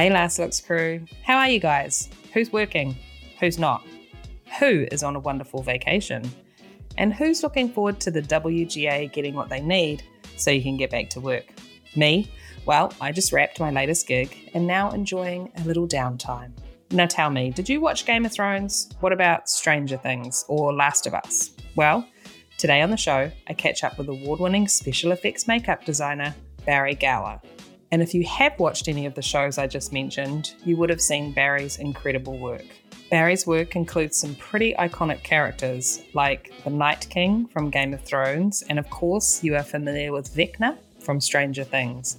Hey, Last Looks crew. How are you guys? Who's working? Who's not? Who is on a wonderful vacation? And who's looking forward to the WGA getting what they need so you can get back to work? Me? Well, I just wrapped my latest gig and now enjoying a little downtime. Now tell me, did you watch Game of Thrones? What about Stranger Things or Last of Us? Well, today on the show, I catch up with award winning special effects makeup designer Barrie Gower. And if you have watched any of the shows I just mentioned, you would have seen Barrie's incredible work. Barrie's work includes some pretty iconic characters like the Night King from Game of Thrones, and of course, you are familiar with Vecna from Stranger Things.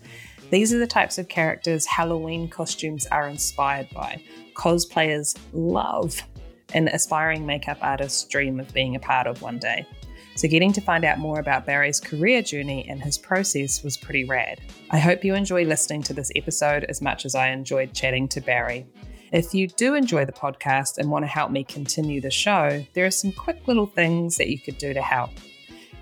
These are the types of characters Halloween costumes are inspired by, cosplayers love, and aspiring makeup artists dream of being a part of one day. So, getting to find out more about Barrie's career journey and his process was pretty rad. I hope you enjoy listening to this episode as much as I enjoyed chatting to Barrie. If you do enjoy the podcast and want to help me continue the show, there are some quick little things that you could do to help.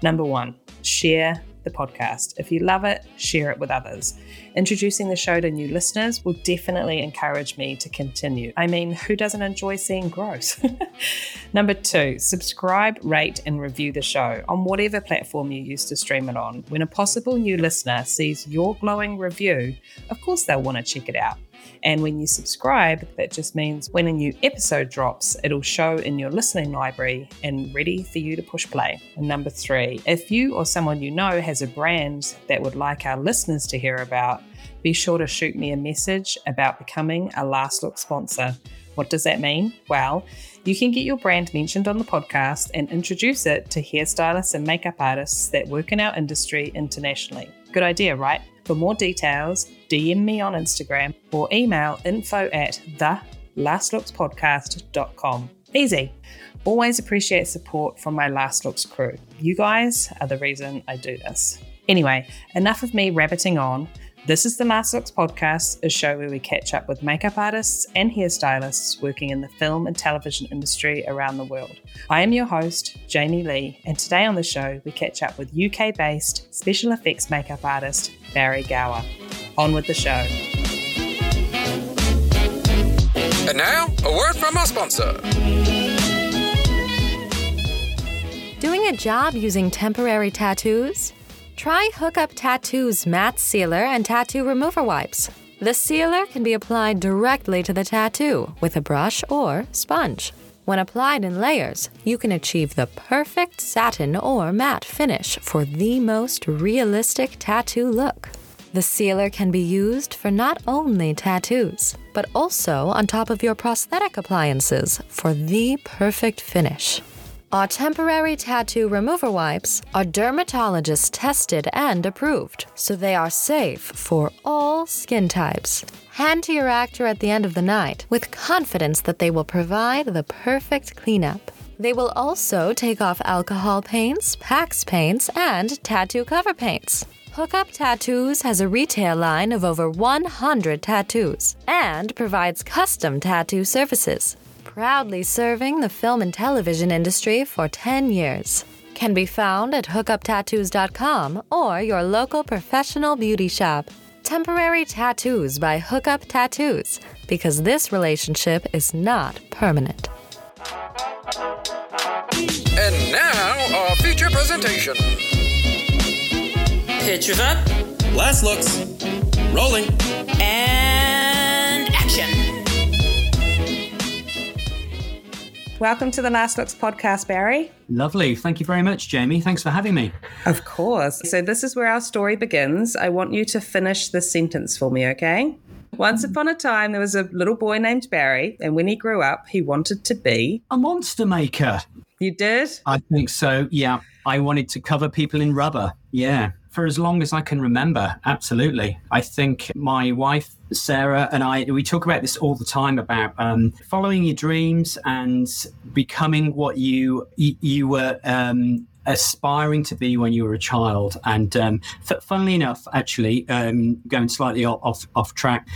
Number one, share the podcast. If you love it, share it with others. Introducing the show to new listeners will definitely encourage me to continue. I mean, who doesn't enjoy seeing growth? Number two, subscribe, rate, and review the show on whatever platform you use to stream it on. When a possible new listener sees your glowing review, of course they'll want to check it out. And when you subscribe, that just means when a new episode drops, it'll show in your listening library and ready for you to push play. And number three, if you or someone you know has a brand that would like our listeners to hear about, be sure to shoot me a message about becoming a Last Look sponsor. What does that mean? Well, you can get your brand mentioned on the podcast and introduce it to hairstylists and makeup artists that work in our industry internationally. Good idea, right? For more details, DM me on Instagram or email info at thelastlookspodcast.com. Easy. Always appreciate support from my Last Looks crew. You guys are the reason I do this. Anyway, enough of me rabbiting on. This is the Last Looks podcast, a show where we catch up with makeup artists and hairstylists working in the film and television industry around the world. I am your host, Jamie Lee, and today on the show we catch up with UK based special effects makeup artist Barrie Gower. On with the show. And now, a word from our sponsor. Doing a job using temporary tattoos? Try Hookup Tattoo's matte sealer and tattoo remover wipes. The sealer can be applied directly to the tattoo with a brush or sponge. When applied in layers, you can achieve the perfect satin or matte finish for the most realistic tattoo look. The sealer can be used for not only tattoos, but also on top of your prosthetic appliances for the perfect finish. Our temporary tattoo remover wipes are dermatologist tested and approved, so they are safe for all skin types. Hand to your actor at the end of the night with confidence that they will provide the perfect cleanup. They will also take off alcohol paints, PAX paints, and tattoo cover paints. Hookup Tattoos has a retail line of over 100 tattoos and provides custom tattoo services proudly serving the film and television industry for 10 years. Can be found at hookuptattoos.com or your local professional beauty shop. Temporary tattoos by Hookup Tattoos, because this relationship is not permanent. And now, our feature presentation. Pictures up Last looks. Rolling. and Welcome to the Last Looks podcast, Barrie. Lovely. Thank you very much, Jamie. Thanks for having me. Of course. So, this is where our story begins. I want you to finish this sentence for me, okay? Once upon a time, there was a little boy named Barrie, and when he grew up, he wanted to be. A monster maker. You did? I think so. Yeah. I wanted to cover people in rubber. Yeah. For as long as I can remember. Absolutely. I think my wife, Sarah, and I, we talk about this all the time about um, following your dreams and becoming what you, you, you were. Um, aspiring to be when you were a child. And um, f- funnily enough, actually, um, going slightly off, off, track,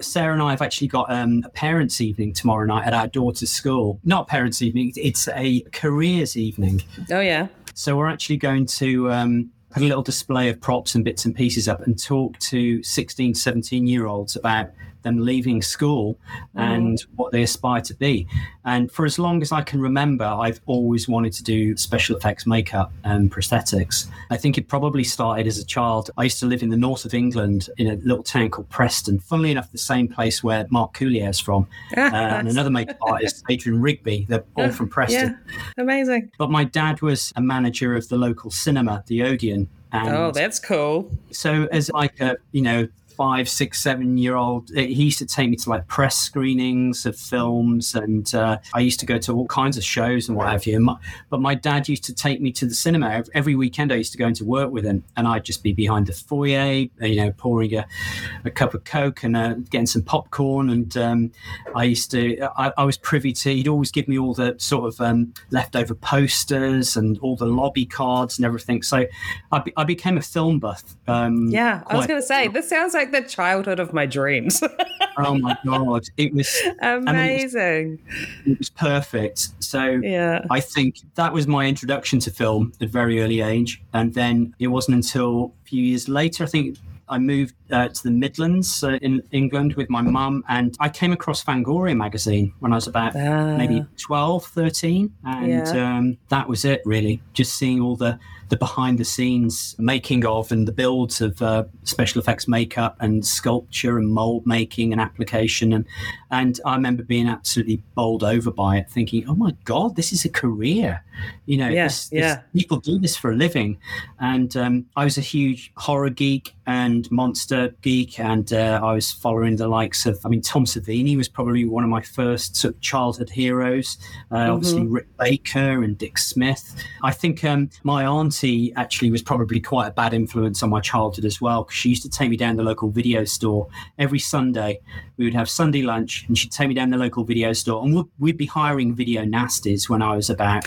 Sarah and I have actually got um, a parents' evening tomorrow night at our daughter's school. Not parents' evening, it's a careers evening. Oh, yeah. So we're actually going to um, put a little display of props and bits and pieces up and talk to 16, 17 year olds about them leaving school and what they aspire to be. And for as long as I can remember, I've always wanted to do special effects makeup and prosthetics. I think it probably started as a child. I used to live in the north of England in a little town called Preston, funnily enough, the same place where Mark Coulier is from, uh, and another makeup artist, Adrian Rigby. They're all from Preston. Yeah, amazing. But my dad was a manager of the local cinema, the Odeon. And Oh, that's cool. so as like a, you know, five, six, seven year old, he used to take me to like press screenings of films, and uh, I used to go to all kinds of shows and what have you. My- But my dad used to take me to the cinema every weekend. I used to go into work with him, and I'd just be behind the foyer, you know, pouring a, a cup of coke and uh, getting some popcorn. And um, I used to, I, I was privy to. He'd always give me all the sort of um, leftover posters and all the lobby cards and everything. So I, be, I became a film buff. Um, Yeah, I was going to say, this sounds like the childhood of my dreams. Oh my god, it was Amazing. it was perfect. So Yeah. I think that was my introduction to film at a very early age, and then it wasn't until a few years later. I think I moved uh, to the Midlands uh, in England with my mum, and I came across Fangoria magazine when I was about Ah. maybe 12, 13. And Yeah. um, that was it, really. Just seeing all the, the behind the scenes making of and the builds of uh, special effects makeup and sculpture and mold making and application. And, and I remember being absolutely bowled over by it, thinking, oh my God, this is a career. You know, Yeah, this, this- yeah. people do this for a living. And um, I was a huge horror geek and monster geek, and uh, I was following the likes of, I mean, Tom Savini was probably one of my first sort of childhood heroes. Uh, Obviously, Rick Baker and Dick Smith. I think um, my auntie actually was probably quite a bad influence on my childhood as well, because she used to take me down the local video store every Sunday. We would have Sunday lunch, and she'd take me down the local video store, and we'd, we'd be hiring video nasties when I was about,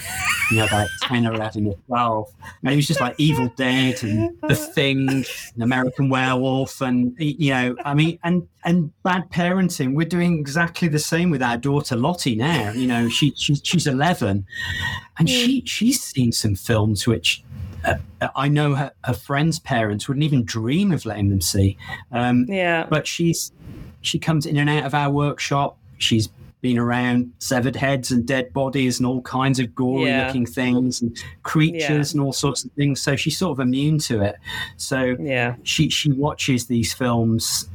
you know, like 10 or 11 or 12. And it was just like Evil Dead and The Thing, and American Werewolf, and, you know, I mean, and and bad parenting. We're doing exactly the same with our daughter Lottie now. You know, she, she she's 11, and she she's seen some films which. Uh, I know her, her friends' parents wouldn't even dream of letting them see. Um, Yeah. but she's she comes in and out of our workshop. She's been around severed heads and dead bodies and all kinds of gory Yeah. looking things and creatures and all sorts of things. So she's sort of immune to it. So Yeah. she she watches these films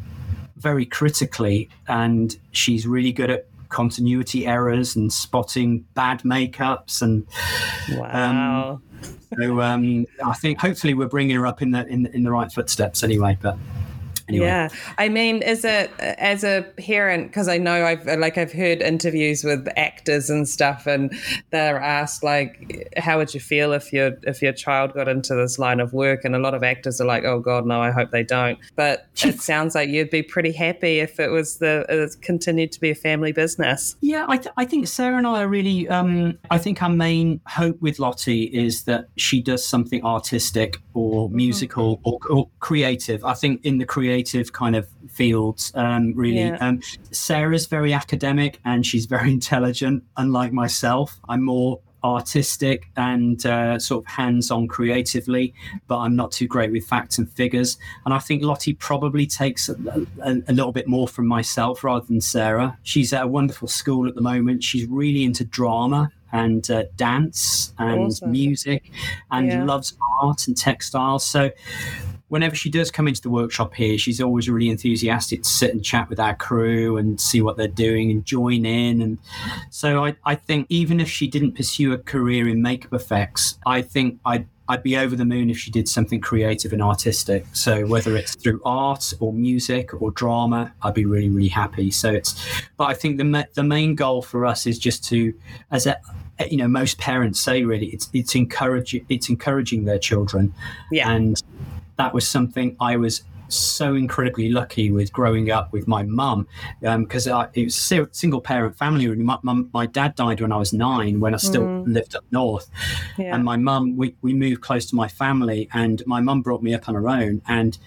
very critically and she's really good at continuity errors and spotting bad makeups and Wow. so um, I think hopefully we're bringing her up in the in, in the right footsteps anyway but anyway Yeah, I mean, as a as a parent, because I know I've like I've heard interviews with actors and stuff, and they're asked like, "How would you feel if your if your child got into this line of work?" And a lot of actors are like, "Oh God, no, I hope they don't." But it sounds like you'd be pretty happy if it was the it continued to be a family business. Yeah, I, th- I think Sarah and I are really. Um, I think our main hope with Lottie is that she does something artistic or musical or, or creative. I think in the creative kind of fields, um, really. Yeah. Um, Sarah's very academic and she's very intelligent, unlike myself. I'm more artistic and uh, sort of hands-on creatively but i'm not too great with facts and figures and i think lottie probably takes a, a, a little bit more from myself rather than sarah she's at a wonderful school at the moment she's really into drama and uh, dance and Awesome. music and Yeah. loves art and textiles so whenever she does come into the workshop here, she's always really enthusiastic to sit and chat with our crew and see what they're doing and join in. And so I, I think even if she didn't pursue a career in makeup effects, I think I'd I'd be over the moon if she did something creative and artistic. So whether it's through art or music or drama, I'd be really, really happy. So it's, but I think the the main goal for us is just to, as a, you know, most parents say, really, it's it's encouraging it's encouraging their children, Yeah. and that was something I was so incredibly lucky with growing up with my mum um, because it was a single parent family. My, my, my dad died when I was nine when I still mm. lived up north. Yeah. And my mum, we, we moved close to my family, and my mum brought me up on her own. And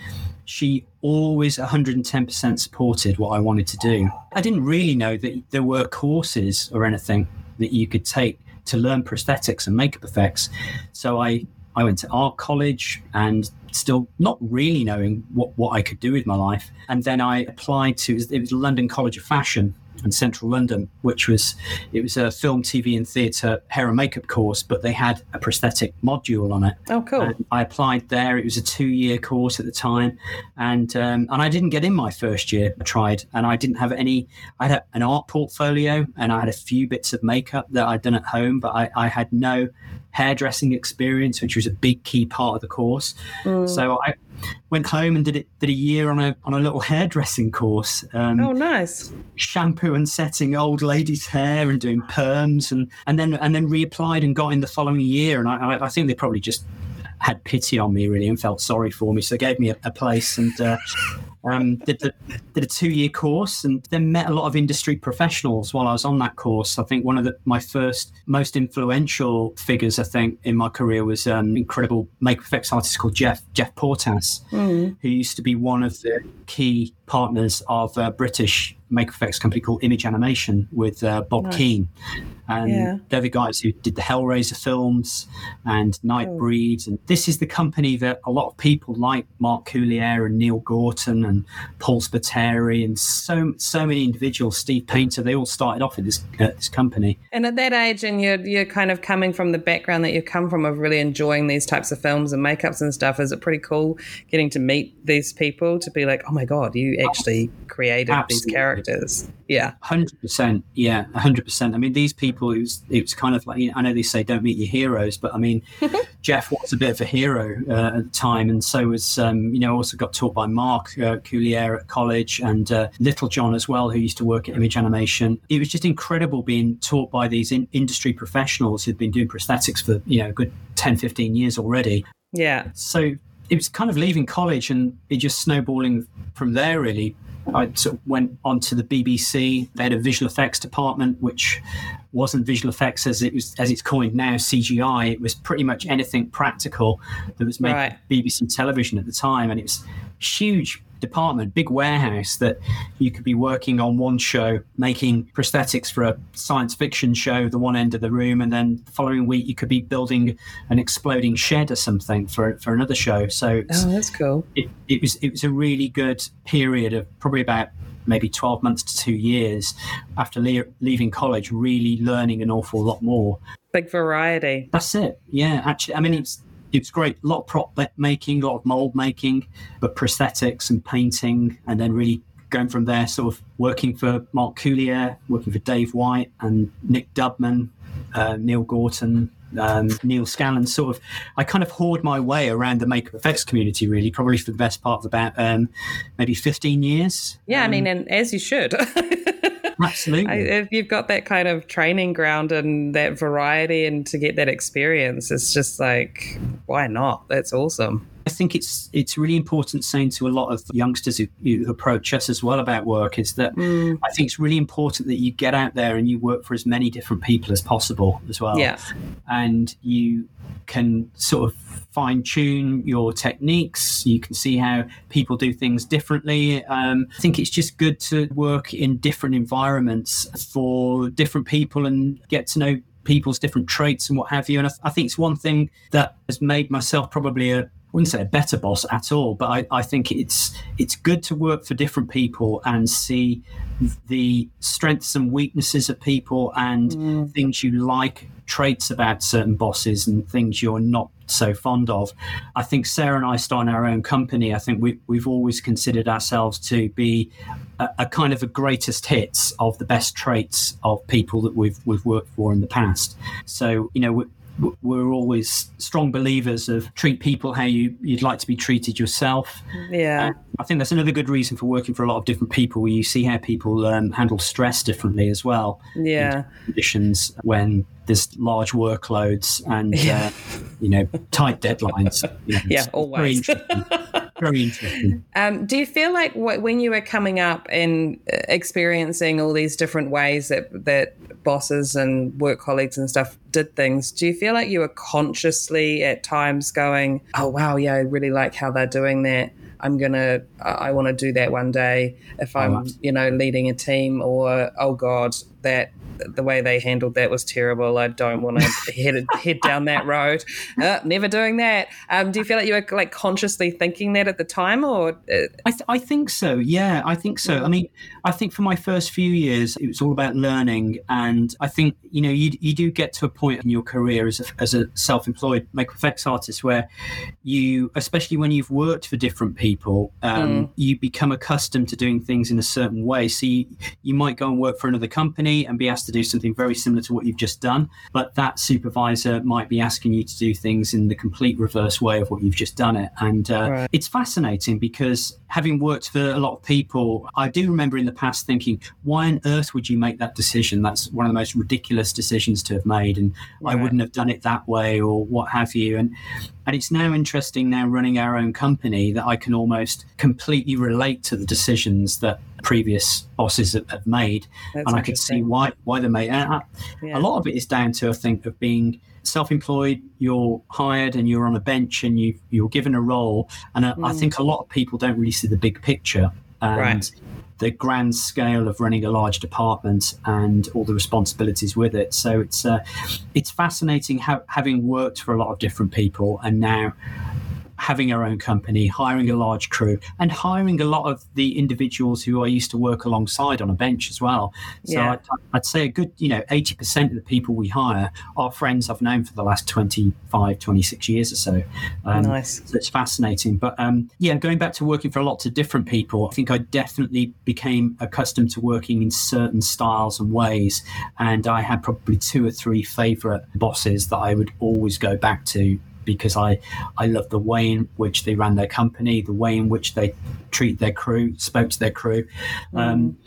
she always 110% supported what I wanted to do. I didn't really know that there were courses or anything that you could take to learn prosthetics and makeup effects. So I, I went to art college and still not really knowing what, what I could do with my life. And then I applied to, it was London College of Fashion in central London, which was it was a film, TV, and theatre hair and makeup course, but they had a prosthetic module on it. Oh, cool! And I applied there. It was a two-year course at the time, and um, and I didn't get in my first year. I tried, and I didn't have any. I had an art portfolio, and I had a few bits of makeup that I'd done at home, but I, I had no hairdressing experience, which was a big key part of the course. Mm. So I went home and did it did a year on a on a little hairdressing course. Um, oh, nice! Shampoo and setting old ladies' hair and doing perms, and and then and then reapplied and got in the following year. And I, I think they probably just had pity on me really and felt sorry for me, so they gave me a, a place and. Uh, um, did, the, did a two year course and then met a lot of industry professionals while I was on that course. I think one of the, my first most influential figures, I think, in my career was an um, incredible makeup effects artist called Geoff Geoff Portass, mm. who used to be one of the key partners of a British makeup effects company called Image Animation with uh, Bob nice. Keen. And yeah. they're the guys who did the Hellraiser films and Nightbreed. Oh. And this is the company that a lot of people like Mark Coulier and Neil Gorton and Paul Spateri and so so many individuals, Steve Painter, they all started off in this uh, this company. And at that age, and you're you're kind of coming from the background that you come from of really enjoying these types of films and makeups and stuff. Is it pretty cool getting to meet these people to be like, oh my god, you actually created Absolutely. these characters? Yeah, hundred percent. Yeah, hundred percent. I mean, these people. It was it was kind of like I know they say don't meet your heroes, but I mean, Geoff was a bit of a hero uh, at the time, and so was um, you know also got taught by Mark uh, Coulier at college and uh, Little John as well, who used to work at Image Animation. It was just incredible being taught by these in- industry professionals who'd been doing prosthetics for you know a good 10, 15 years already. Yeah. So it was kind of leaving college and it just snowballing from there really I sort of went onto the BBC. They had a visual effects department, which wasn't visual effects as it was as it's coined now CGI. It was pretty much anything practical that was made right. BBC television at the time, and it was huge department, big warehouse that you could be working on one show, making prosthetics for a science fiction show, the one end of the room, and then the following week you could be building an exploding shed or something for for another show. So oh, that's cool. It, it was it was a really good period of probably about maybe 12 months to two years after le- leaving college, really learning an awful lot more. Big variety. That's it. Yeah, actually, I mean, it's it's great. A lot of prop making, a lot of mold making, but prosthetics and painting, and then really going from there, sort of working for Mark Coulier, working for Dave White and Nick Dudman, uh, Neil Gorton, um, Neal Scanlan. Sort of, I kind of hoard my way around the makeup effects community, really, probably for the best part of about um, maybe 15 years. Yeah, um, I mean, and as you should. Absolutely. if you've got that kind of training ground and that variety and to get that experience, it's just like, why not? That's awesome. I think it's it's really important saying to a lot of youngsters who, who approach us as well about work is that mm. I think it's really important that you get out there and you work for as many different people as possible as well. Yeah. And you can sort of fine tune your techniques. You can see how people do things differently. Um, I think it's just good to work in different environments for different people and get to know people's different traits and what have you. And I, I think it's one thing that has made myself probably a wouldn't say a better boss at all, but I, I think it's it's good to work for different people and see the strengths and weaknesses of people and mm. things you like, traits about certain bosses and things you're not so fond of. I think Sarah and I starting our own company. I think we, we've always considered ourselves to be a, a, kind of a greatest hits of the best traits of people that we've we've worked for in the past. So you know we're always strong believers of treat people how you, you'd like to be treated yourself. Yeah. I think that's another good reason for working for a lot of different people where you see how people um, handle stress differently as well. Yeah. Conditions when there's large workloads and, yeah. uh, you know, tight deadlines. You know, yeah, always. Very interesting. Um, do you feel like when you were coming up and uh, experiencing all these different ways that that bosses and work colleagues and stuff did things, do you feel like you were consciously at times going, "Oh wow, yeah, I really like how they're doing that." I'm gonna, I want to do that one day if I'm, you know, leading a team, or oh god, that the way they handled that was terrible. I don't want to head head down that road. Uh, never doing that. Um, do you feel like you were like consciously thinking that at the time, or uh, I, th- I think so. Yeah, I think so. I mean, I think for my first few years, it was all about learning, and I think you know you you do get to a point in your career as a, as a self-employed makeup effects artist where you, especially when you've worked for different people, um, mm. you become accustomed to doing things in a certain way. So you, you might go and work for another company and be asked to do something very similar to what you've just done, but that supervisor might be asking you to do things in the complete reverse way of what you've just done it, and uh, right. it's fascinating because having worked for a lot of people, I do remember in the past thinking, why on earth would you make that decision? That's one of the most ridiculous decisions to have made, and right. I wouldn't have done it that way or what have you. And and it's now interesting now running our own company that I can almost completely relate to the decisions that previous bosses have, made, That's and I could see why why they made. I, yeah. A lot of it is down to I think of being self-employed. You're hired and you're on a bench and you you're given a role, and I, mm. I think a lot of people don't really see the big picture. And right the grand scale of running a large department and all the responsibilities with it. So it's uh, it's fascinating how, having worked for a lot of different people and now having our own company, hiring a large crew, and hiring a lot of the individuals who I used to work alongside on a bench as well. So yeah. I'd, I'd, say a good, you know, 80% of the people we hire are friends I've known for the last 25, 26 years or so. Um, nice. So it's fascinating. But um, yeah, going back to working for lots of different people, I think I definitely became accustomed to working in certain styles and ways. And I had probably two or three favorite bosses that I would always go back to because I, I love the way in which they ran their company, the way in which they treat their crew, spoke to their crew. Mm. Um,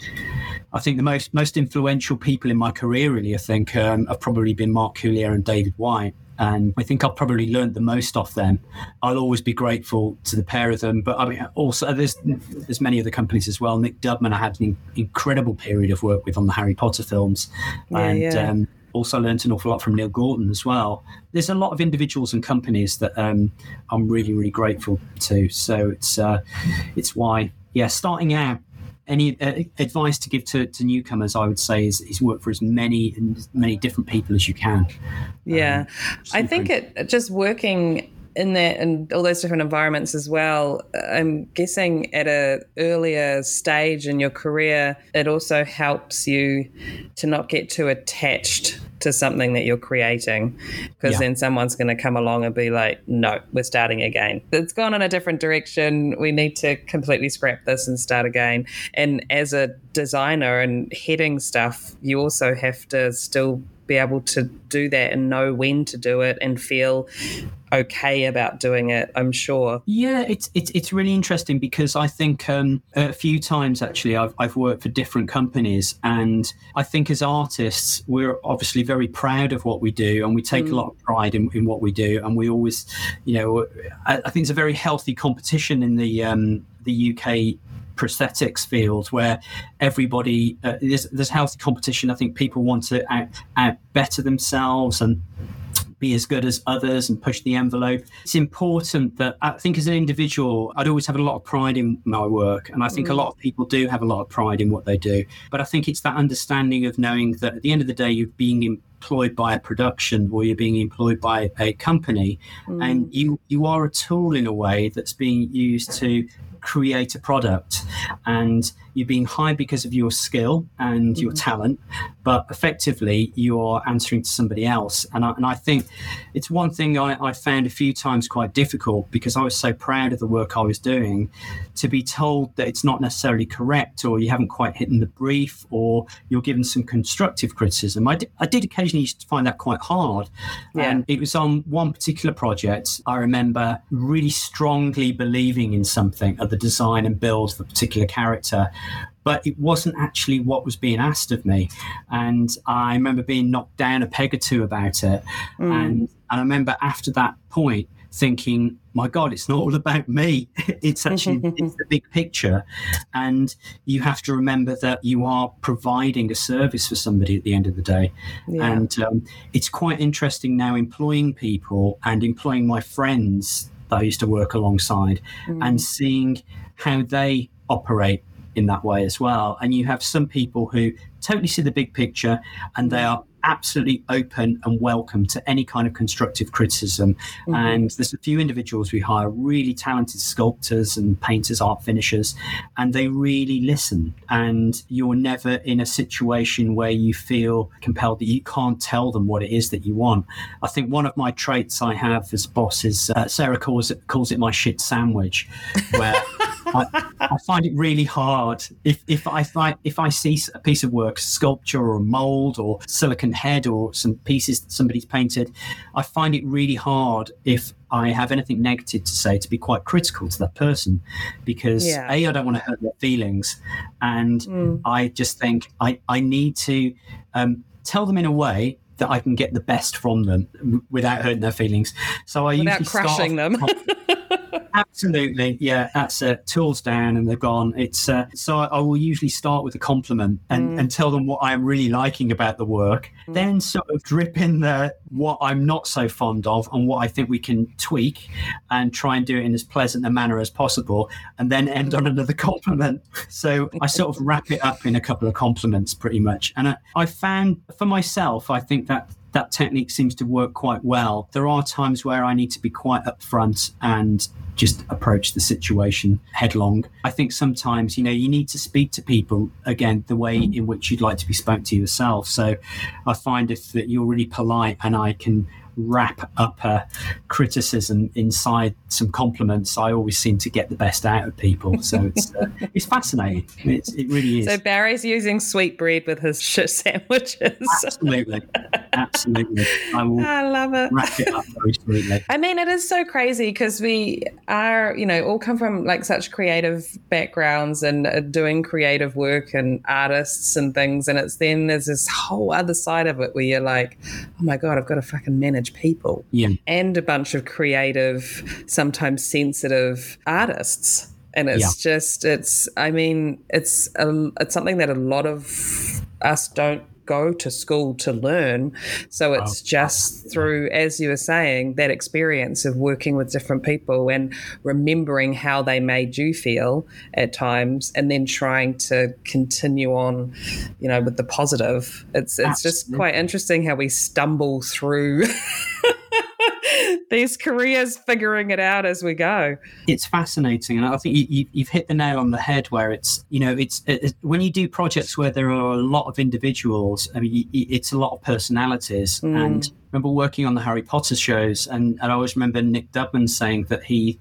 I think the most most influential people in my career, really, I think, um, have probably been Mark Coulier and David White. And I think I've probably learned the most off them. I'll always be grateful to the pair of them. But I mean, also there's there's many other companies as well. Nick Dudman, I had an incredible period of work with on the Harry Potter films, yeah, and yeah. Um, also learned an awful lot from Neil Gorton as well. There's a lot of individuals and companies that um, I'm really, really grateful to. So it's uh, it's why, yeah, starting out. Any uh, advice to give to, to newcomers, I would say, is, is work for as many and many different people as you can. Yeah, um, I think it just working in that and all those different environments as well i'm guessing at a earlier stage in your career it also helps you to not get too attached to something that you're creating because yeah. then someone's going to come along and be like no we're starting again. It's gone in a different direction. We need to completely scrap this and start again. And as a designer and heading stuff you also have to still be able to do that and know when to do it and feel okay about doing it i'm sure yeah it's it's, it's really interesting because i think um, a few times actually I've, I've worked for different companies and i think as artists we're obviously very proud of what we do and we take mm. a lot of pride in, in what we do and we always you know I, I think it's a very healthy competition in the um, the uk prosthetics field where everybody uh, there's, there's healthy competition. I think people want to out, out better themselves and be as good as others and push the envelope. It's important that I think as an individual, I'd always have a lot of pride in my work. And I think mm. a lot of people do have a lot of pride in what they do. But I think it's that understanding of knowing that at the end of the day, you're being employed by a production or you're being employed by a company mm. and you you are a tool in a way that's being used to create a product and you're being hired because of your skill and your mm-hmm. talent, but effectively you're answering to somebody else. And I, and I think it's one thing I, I found a few times quite difficult because I was so proud of the work I was doing to be told that it's not necessarily correct or you haven't quite hit in the brief or you're given some constructive criticism. I did, did occasionally used to find that quite hard. Yeah. And it was on one particular project, I remember really strongly believing in something at the design and build of a particular character but it wasn't actually what was being asked of me. And I remember being knocked down a peg or two about it. Mm. And, and I remember after that point thinking, my God, it's not all about me. it's actually it's the big picture. And you have to remember that you are providing a service for somebody at the end of the day. Yeah. And um, it's quite interesting now employing people and employing my friends that I used to work alongside mm. and seeing how they operate in that way as well. And you have some people who totally see the big picture and they are absolutely open and welcome to any kind of constructive criticism. Mm-hmm. And there's a few individuals we hire, really talented sculptors and painters, art finishers, and they really listen. And you're never in a situation where you feel compelled that you can't tell them what it is that you want. I think one of my traits I have as boss is uh, Sarah calls it, calls it my shit sandwich, where I, I, find it really hard if, if I find, if I see a piece of work, sculpture or a mold or silicon head or some pieces that somebody's painted, I find it really hard if I have anything negative to say to be quite critical to that person because yeah. a I don't want to hurt their feelings, and mm. I just think I I need to um, tell them in a way that I can get the best from them without hurting their feelings. So I without usually crushing them. Absolutely, yeah. That's uh, tools down and they're gone. It's uh, so I, I, will usually start with a compliment and, mm. and tell them what I'm really liking about the work. Mm. Then sort of drip in the what I'm not so fond of and what I think we can tweak, and try and do it in as pleasant a manner as possible, and then end on another compliment. So I sort of wrap it up in a couple of compliments, pretty much. And I, I found for myself, I think that that technique seems to work quite well. There are times where I need to be quite upfront and just approach the situation headlong. I think sometimes, you know, you need to speak to people again the way in which you'd like to be spoken to yourself. So I find if that you're really polite and I can wrap up a criticism inside some compliments, I always seem to get the best out of people. So it's uh, it's fascinating. It's, it really is. So Barrie's using sweet bread with his shit sandwiches. Absolutely, absolutely. I will. I love it. Wrap it up. I mean, it is so crazy because we are, you know, all come from like such creative backgrounds and uh, doing creative work and artists and things, and it's then there's this whole other side of it where you're like, oh my god, I've got to fucking manage manage people yeah. and a bunch of creative, sometimes sensitive artists. And it's yeah. just, it's, I mean, it's, a, it's something that a lot of us don't go to school to learn. So it's oh, just through, as you were saying, that experience of working with different people and remembering how they made you feel at times and then trying to continue on, you know, with the positive. It's it's Absolutely. just quite interesting how we stumble through these careers figuring it out as we go. It's fascinating, and I think you, have hit the nail on the head. Where it's you know it's, it's, when you do projects where there are a lot of individuals. I mean, it's a lot of personalities, mm. and remember working on the Harry Potter shows, and, and I always remember Nick Dudman saying that he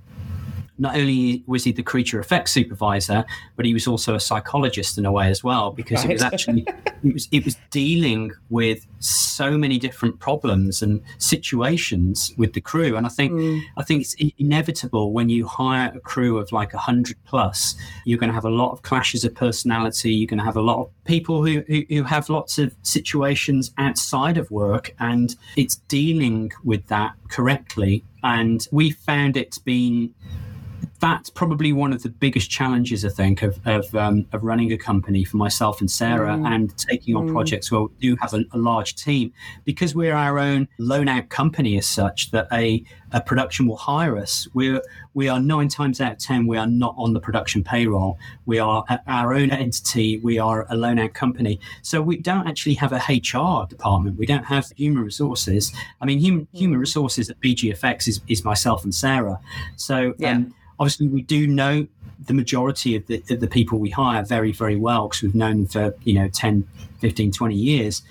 not only was he the creature effects supervisor, but he was also a psychologist in a way as well, because right. it was actually it was it was dealing with so many different problems and situations with the crew. And I think mm. I think it's inevitable when you hire a crew of like a hundred plus, you're going to have a lot of clashes of personality. You're going to have a lot of people who, who who have lots of situations outside of work, and it's dealing with that correctly. And we found it's been that's probably one of the biggest challenges I think of of, um, of running a company for myself and Sarah mm. and taking on mm. projects where we do have a, a, large team because we're our own loan out company as such that a, a production will hire us. We're we are nine times out of ten we are not on the production payroll. We are our own entity. We are a loan out company. So we don't actually have a HR department. We don't have human resources. I mean, human human mm. resources at BGFX is, is myself and Sarah. So yeah. um, obviously we do know the majority of the, of the people we hire very very well because we've known them for you know 10 15 20 years.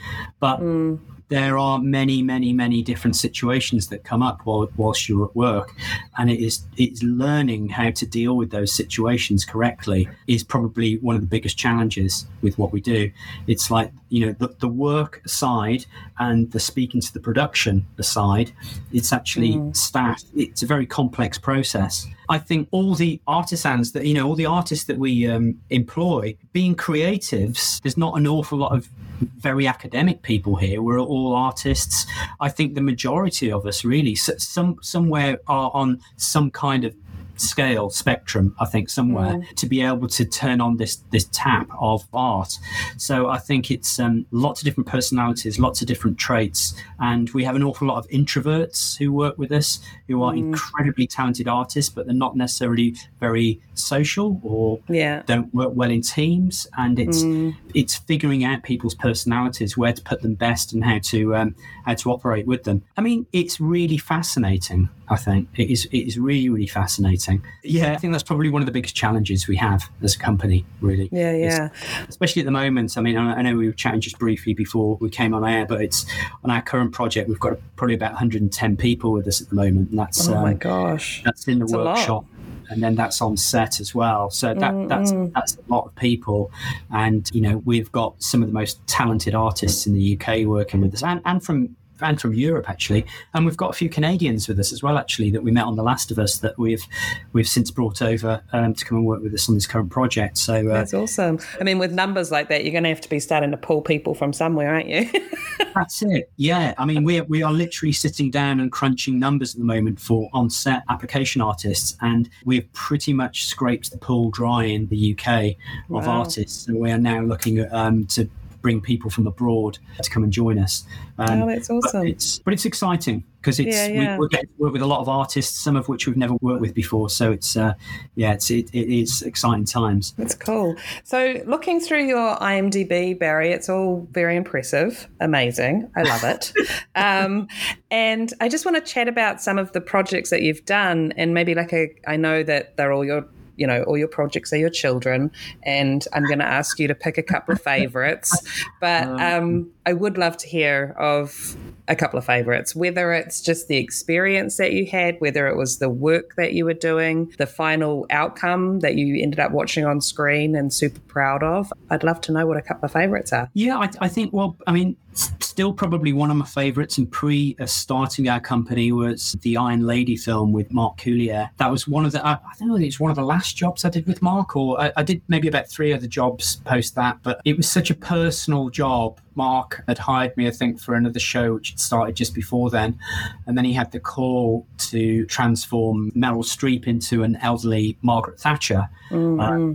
But mm there are many, many, many different situations that come up while, whilst you're at work, and it is it's learning how to deal with those situations correctly is probably one of the biggest challenges with what we do. It's like you know the, the work side and the speaking to the production aside, it's actually mm. staff. It's a very complex process. I think all the artisans that you know, all the artists that we um, employ, being creatives, there's not an awful lot of very academic people here. We're all artists. I think the majority of us really some somewhere are on some kind of scale spectrum, I think, somewhere to be able to turn on this this tap of art. So I think it's um, lots of different personalities, lots of different traits, and we have an awful lot of introverts who work with us who are incredibly talented artists, but they're not necessarily very social or Yeah. don't work well in teams. And it's it's figuring out people's personalities, where to put them best, and how to um, how to operate with them. I mean, it's really fascinating. I think it is it is really really fascinating. Yeah, I think that's probably one of the biggest challenges we have as a company. Really. Yeah, yeah. especially at the moment. I mean, I I know we were chatting just briefly before we came on air, but it's on our current project. We've got probably about 110 people with us at the moment, that's Oh my um, gosh. that's in the That's workshop. And then that's on set as well. So that that's that's a lot of people, and you know we've got some of the most talented artists in the UK working with us, and, and from and from Europe actually, and we've got a few Canadians with us as well actually that we met on The Last of Us that we've we've since brought over um, to come and work with us on this current project. So uh, That's awesome. I mean, with numbers like that, you're going to have to be starting to pull people from somewhere, aren't you? That's it. Yeah. I mean, we we are literally sitting down and crunching numbers at the moment for on set application artists, and we've pretty much scraped the pool dry in the UK of Wow. artists. And we are now looking at um, to bring people from abroad to come and join us. Um, Oh, that's but awesome. it's but it's exciting because it's Yeah, yeah. We, work with a lot of artists, some of which we've never worked with before. So it's uh, yeah, it's it, it is exciting times. That's cool. So, looking through your IMDb, Barrie, it's all very impressive, amazing. I love it. um, and I just want to chat about some of the projects that you've done, and maybe like a, I know that they're all your. You know, all your projects are your children, and I'm going to ask you to pick a couple of favorites. But um, I would love to hear of a couple of favorites, whether it's just the experience that you had, whether it was the work that you were doing, the final outcome that you ended up watching on screen and super proud of. I'd love to know what a couple of favorites are. Yeah, I, I think. Well, I mean, still probably one of my favourites. And pre uh, starting our company was the Iron Lady film with Mark Coulier. That was one of the. I, I think it's one of the last jobs I did with Mark, or I, I did maybe about three other jobs post that. But it was such a personal job. Mark had hired me, I think, for another show which had started just before then, and then he had the call to transform Meryl Streep into an elderly Margaret Thatcher. Uh,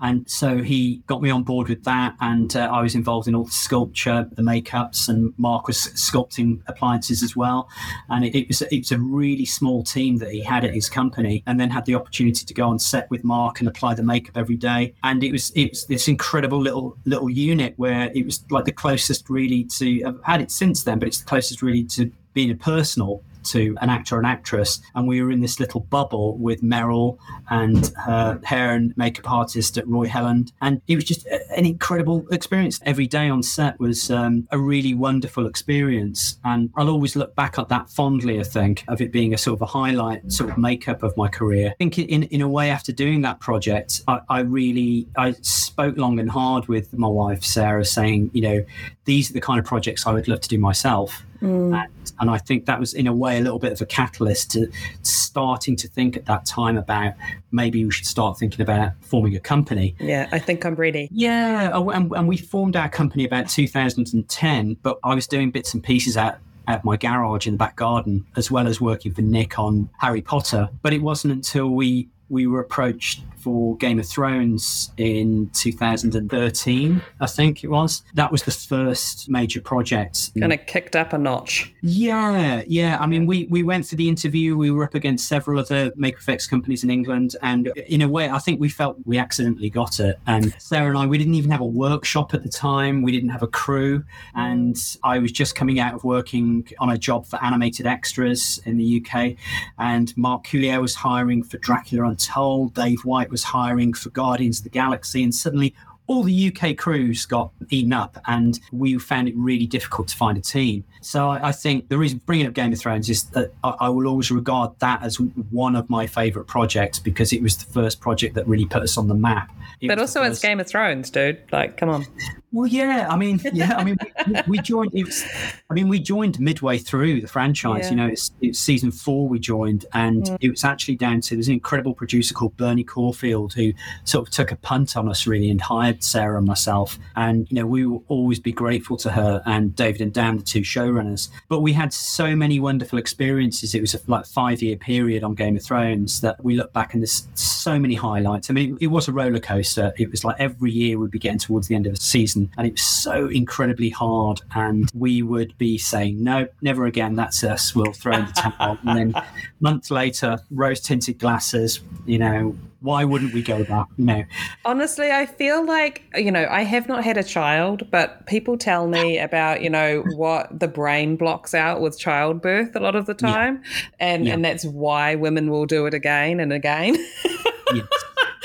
and so he got me on board with that, and uh, I was involved in all the sculpture, the makeups, and Mark was sculpting appliances as well. And it, it was it was a really small team that he had at his company, and then had the opportunity to go on set with Mark and apply the makeup every day. And it was it was this incredible little little unit where it was like the closest really to I've had it since then, but it's the closest really to being a personal to an actor and actress, and we were in this little bubble with Meryl and her hair and makeup artist at Roy Helland, and it was just an incredible experience. Every day on set was um, a really wonderful experience, and I'll always look back at that fondly. I think of it being a sort of a highlight, sort of makeup of my career. I think in in a way, after doing that project, I, I really I spoke long and hard with my wife Sarah, saying, you know, these are the kind of projects I would love to do myself. Mm. And, and I think that was, in a way, a little bit of a catalyst to starting to think at that time about maybe we should start thinking about forming a company. Yeah, I think I'm ready. Yeah, oh, and, and we formed our company about 2010, but I was doing bits and pieces out at my garage in the back garden, as well as working for Nick on Harry Potter. But it wasn't until we we were approached for Game of Thrones in 2013, I think it was. That was the first major project. Kind of kicked up a notch. Yeah, yeah. I mean, we, we went through the interview. We were up against several other make effects companies in England, and in a way, I think we felt we accidentally got it. And Sarah and I, we didn't even have a workshop at the time. We didn't have a crew, and I was just coming out of working on a job for animated extras in the UK, and Mark Coulier was hiring for Dracula Untold. Dave White was hiring for Guardians of the Galaxy, and suddenly all the UK crews got eaten up, and we found it really difficult to find a team. So I, I think the reason bringing up Game of Thrones is that I, I will always regard that as one of my favourite projects because it was the first project that really put us on the map. It But also, the it's Game of Thrones, dude. Like, come on. Well, yeah, I mean, yeah, I mean, we, we joined. It was, I mean, we joined midway through the franchise. Yeah. You know, it's, it's season four we joined, and mm. it was actually down to there's an incredible producer called Bernie Caulfield who sort of took a punt on us really and hired Sarah and myself. And you know, we will always be grateful to her and David and Dan, the two showrunners. But we had so many wonderful experiences. It was a like five year period on Game of Thrones that we look back and there's so many highlights. I mean, it was a roller coaster. It was like every year we'd be getting towards the end of a season, and it was so incredibly hard. And we would be saying, "No, never again. That's us. We'll throw in the towel." and then months later, rose tinted glasses. You know, why wouldn't we go back? No. Honestly, I feel like, you know, I have not had a child, but people tell me about, you know, what the brain blocks out with childbirth a lot of the time. And Yeah. and that's why women will do it again and again. yes.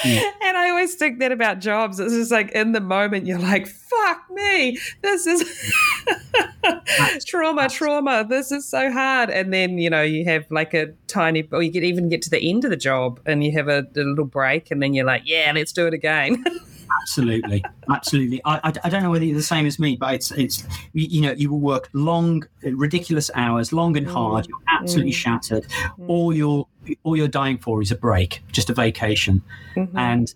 And I always think that about jobs. It's just like in the moment you're like, fuck me. This is trauma, trauma. This is so hard. And then, you know, you have like a tiny or you get even get to the end of the job and you have a, a little break and then you're like, yeah, let's do it again. absolutely. Absolutely. I, I, I don't know whether you're the same as me but it's it's you, you know you will work long ridiculous hours long and hard. You're mm. absolutely mm. shattered. Mm-hmm. All you're all you're dying for is a break just a vacation. Mm-hmm. And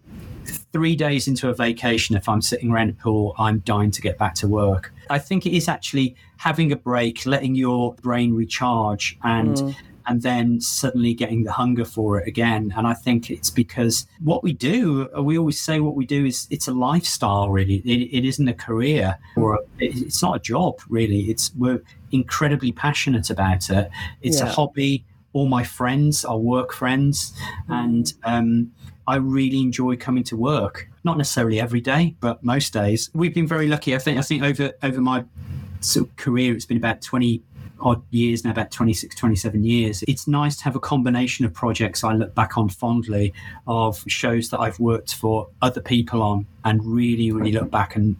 three days into a vacation if i'm sitting around a pool i'm dying to get back to work. I think it is actually having a break letting your brain recharge and mm. And then suddenly getting the hunger for it again. And I think it's because what we do, we always say what we do is it's a lifestyle, really. It, it isn't a career or a, it's not a job, really. It's we're incredibly passionate about it. It's a hobby. All my friends are work friends, and um, I really enjoy coming to work. Not necessarily every day, but most days. We've been very lucky. I think. I think over over my sort of career, it's been about twenty odd years now, about 26, 27 years. It's nice to have a combination of projects I look back on fondly of shows that I've worked for other people on and really, really look back and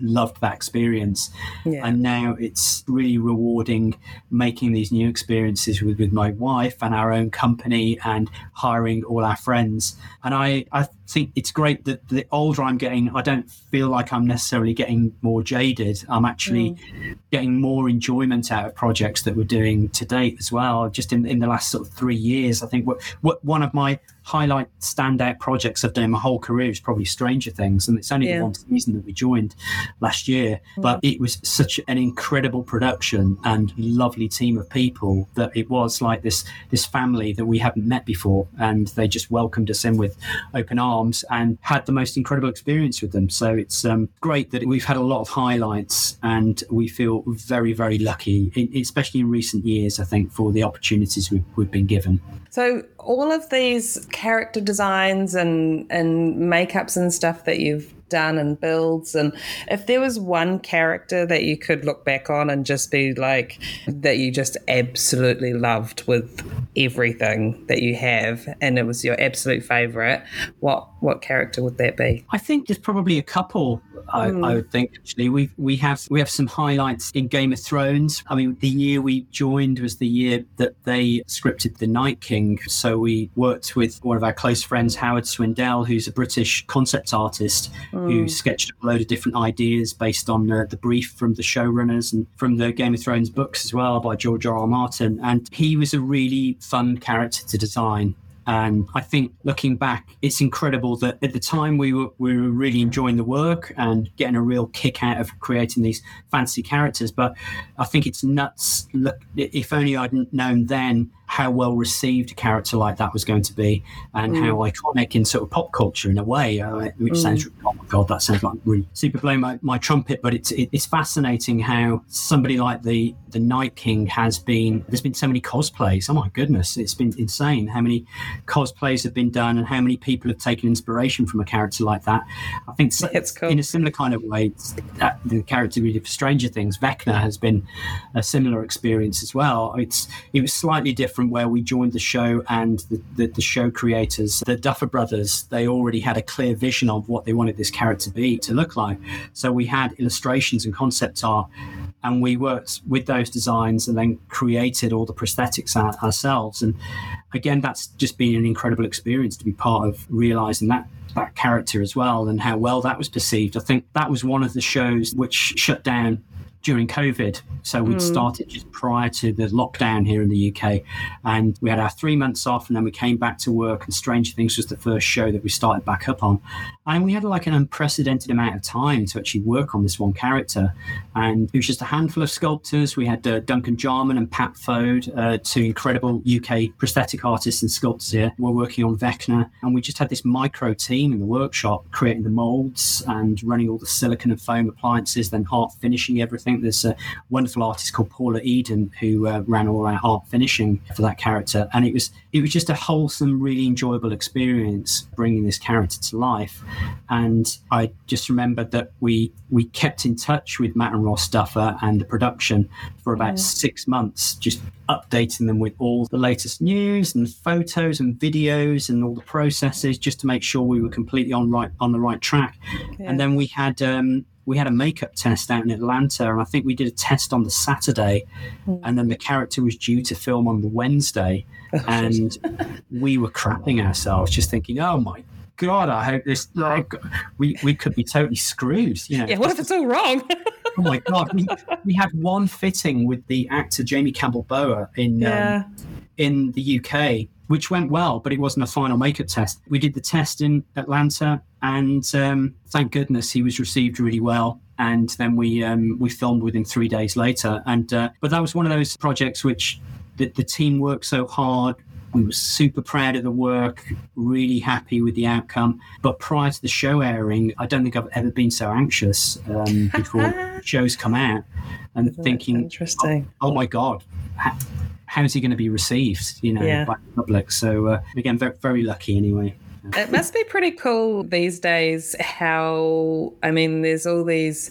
loved that experience. Yeah. And now it's really rewarding making these new experiences with, with my wife and our own company and hiring all our friends. And I, I think it's great that the older I'm getting, I don't feel like I'm necessarily getting more jaded. I'm actually mm. getting more enjoyment out of projects that we're doing to date as well. Just in, in the last sort of three years, I think what, what one of my highlight standout projects I've done in my whole career is probably Stranger Things, and it's only Yeah. the one season that we joined last year. But it was such an incredible production and lovely team of people that it was like this this family that we hadn't met before, and they just welcomed us in with open arms and had the most incredible experience with them. So it's um, great that we've had a lot of highlights, and we feel very very lucky, especially in recent years. I think for the opportunities we've, we've been given. So all of these character designs and and makeups and stuff that you've done and builds and if there was one character that you could look back on and just be like that you just absolutely loved with everything that you have and it was your absolute favorite what what character would that be I think there's probably a couple. I, I would think actually we we have we have some highlights in Game of Thrones. I mean, the year we joined was the year that they scripted The Night King. So we worked with one of our close friends, Howard Swindell, who's a British concept artist who sketched a load of different ideas based on uh, the brief from the showrunners and from the Game of Thrones books as well by George R. R. Martin. And he was a really fun character to design. And I think looking back, it's incredible that at the time we were we were really enjoying the work and getting a real kick out of creating these fancy characters. But I think it's nuts. Look, if only I'd known then how well received a character like that was going to be, and how iconic in sort of pop culture in a way. Uh, which sounds oh my god, that sounds like really super blowing my, my trumpet. But it's it, it's fascinating how somebody like the the Night King has been. There's been so many cosplays. Oh my goodness, it's been insane how many cosplays have been done and how many people have taken inspiration from a character like that. I think s- That's cool. in a similar kind of way, that, the character we did for Stranger Things, Vecna, has been a similar experience as well. It's it was slightly different where we joined the show and the, the, the show creators, the Duffer Brothers, they already had a clear vision of what they wanted this character to be to look like. So we had illustrations and concept art and we worked with those designs and then created all the prosthetics our, ourselves. And again, that's just been an incredible experience to be part of realizing that that character as well and how well that was perceived. I think that was one of the shows which shut down during COVID. So we'd mm. started just prior to the lockdown here in the UK. And we had our three months off and then we came back to work. And Stranger Things was the first show that we started back up on. And we had like an unprecedented amount of time to actually work on this one character. And it was just a handful of sculptors. We had uh, Duncan Jarman and Pat Foad, uh, two incredible UK prosthetic artists and sculptors here. We're working on Vecna. And we just had this micro team in the workshop creating the molds and running all the silicon and foam appliances, then art finishing everything think there's a wonderful artist called Paula Eden who uh, ran all our art finishing for that character, and it was it was just a wholesome, really enjoyable experience bringing this character to life. And I just remembered that we we kept in touch with Matt and Ross Duffer and the production for about six months, just updating them with all the latest news and photos and videos and all the processes, just to make sure we were completely on right on the right track. Yeah. And then we had um, we had a makeup test out in Atlanta, and I think we did a test on the Saturday, mm. and then the character was due to film on the Wednesday, oh, and we were crapping ourselves, just thinking, "Oh my God, I hope this like we we could be totally screwed." You know, yeah. What if it's all wrong? oh my God, we we had one fitting with the actor Jamie Campbell Bower in yeah. um, in the UK, which went well, but it wasn't a final makeup test. We did the test in Atlanta, and um, thank goodness he was received really well. And then we um, we filmed within three days later. And uh, but that was one of those projects which the, the team worked so hard. We were super proud of the work, really happy with the outcome. But prior to the show airing, I don't think I've ever been so anxious um, before shows come out and thinking, interesting. Oh, oh my god, how's he going to be received? You know, yeah. by the public. So uh, again, very, very lucky anyway. It must be pretty cool these days how, I mean, there's all these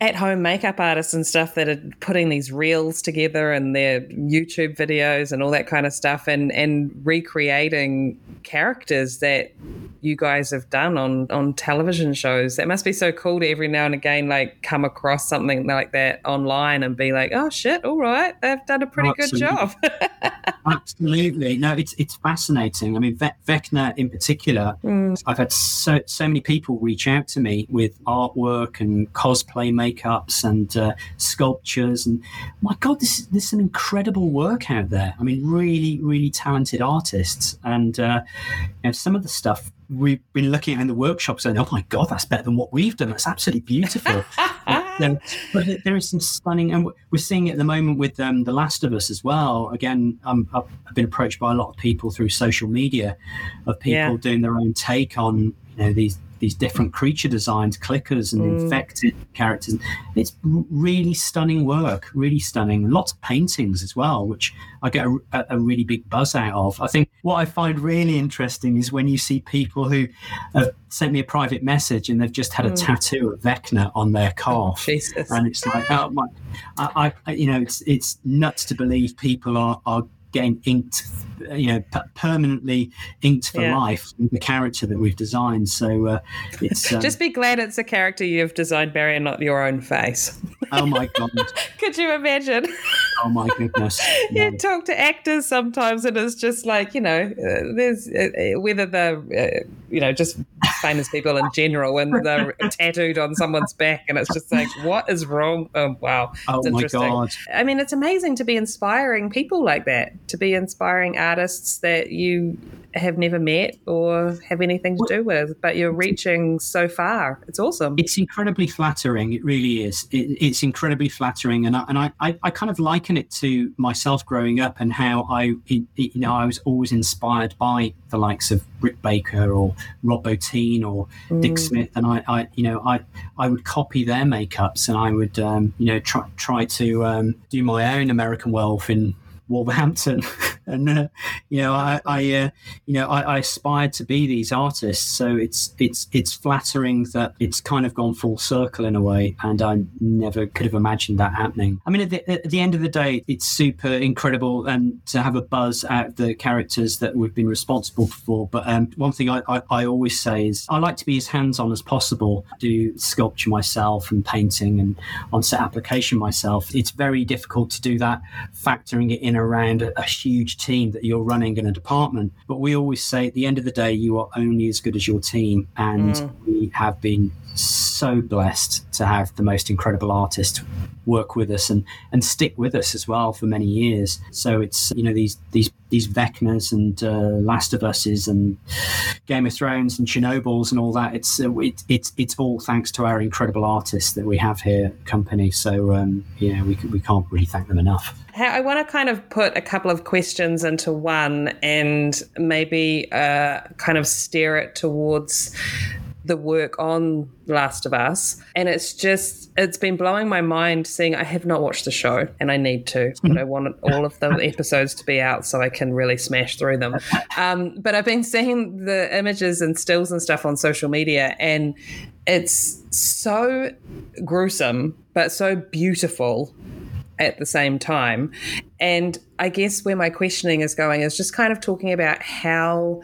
at home makeup artists and stuff that are putting these reels together and their YouTube videos and all that kind of stuff and, and recreating characters that you guys have done on, on television shows. That must be so cool to every now and again, like come across something like that online and be like, oh shit, all right, they've done a pretty Absolutely. good job. Absolutely. No, it's, it's fascinating. I mean, Ve- Vecna in particular, mm. I've had so so many people reach out to me with artwork and cosplay makeups and uh, sculptures, and my God, this this is some incredible work out there. I mean, really, really talented artists, and uh, you know, some of the stuff we've been looking at in the workshop saying, "Oh my god, that's better than what we've done. That's absolutely beautiful." but, but there is some stunning, and we're seeing it at the moment with um, The Last of Us as well. Again, um, I've been approached by a lot of people through social media of people yeah. doing their own take on you know these these different creature designs, clickers and mm. infected characters. It's really stunning work, really stunning. Lots of paintings as well, which I get a, a, really big buzz out of. I think what I find really interesting is when you see people who have sent me a private message and they've just had a mm. tattoo of Vecna on their calf, oh, and it's like, oh my, I, I, you know, it's it's nuts to believe people are are getting inked, you know, p- permanently inked for yeah. life the character that we've designed. So uh, it's um, just be glad it's a character you've designed, Barrie, and not your own face. Oh my god! Could you imagine? oh my goodness! you talk to actors sometimes, and it's just like you know, uh, there's uh, uh whether they're uh, you know just famous people in general, and they're tattooed on someone's back, and it's just like, what is wrong? Oh wow! Oh my god! I mean, it's amazing to be inspiring people like that to be inspiring artists that you have never met or have anything to do with, but you're reaching so far. It's awesome. It's incredibly flattering. It really is. It, it's incredibly flattering, and I, and I, I, I, kind of liken it to myself growing up and how I, you know, I was always inspired by the likes of Rick Baker or Rob Bottin or mm. Dick Smith, and I, I, you know, I, I would copy their makeups and I would, um, you know, try try to um, do my own American Werewolf in Wolverhampton and uh, you know, I, I uh, you know, I, I aspired to be these artists. So it's it's it's flattering that it's kind of gone full circle in a way, and I never could have imagined that happening. I mean, at the, at the end of the day, it's super incredible and to have a buzz out of the characters that we've been responsible for. But um, one thing I, I, I always say is I like to be as hands on as possible. do sculpture myself and painting and on set application myself. It's very difficult to do that, factoring it in around a huge team that you're running in a department. But we always say at the end of the day, you are only as good as your team. And mm. we have been so blessed to have the most incredible artist work with us and and stick with us as well for many years. So it's you know these these these Vecnas and uh, Last of Us's and Game of Thrones and Chernobyls and all that. It's uh, it, it's it's all thanks to our incredible artists that we have here at company. So um, yeah, we we can't really thank them enough. I want to kind of put a couple of questions into one and maybe uh, kind of steer it towards the work on Last of Us. And it's just, it's been blowing my mind seeing I have not watched the show and I need to, but I want all of the episodes to be out so I can really smash through them. Um, but I've been seeing the images and stills and stuff on social media and it's so gruesome, but so beautiful at the same time. And I guess where my questioning is going is just kind of talking about how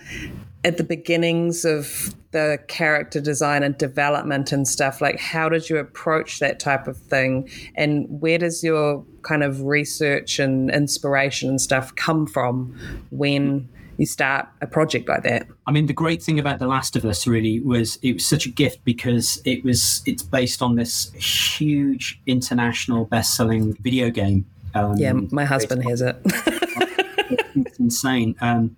at the beginnings of the character design and development and stuff like how did you approach that type of thing? And where does your kind of research and inspiration and stuff come from when you start a project like that? I mean the great thing about the last of us really was it was such a gift because it was it's based on this huge international best-selling video game. Um, yeah my husband has it it's insane um,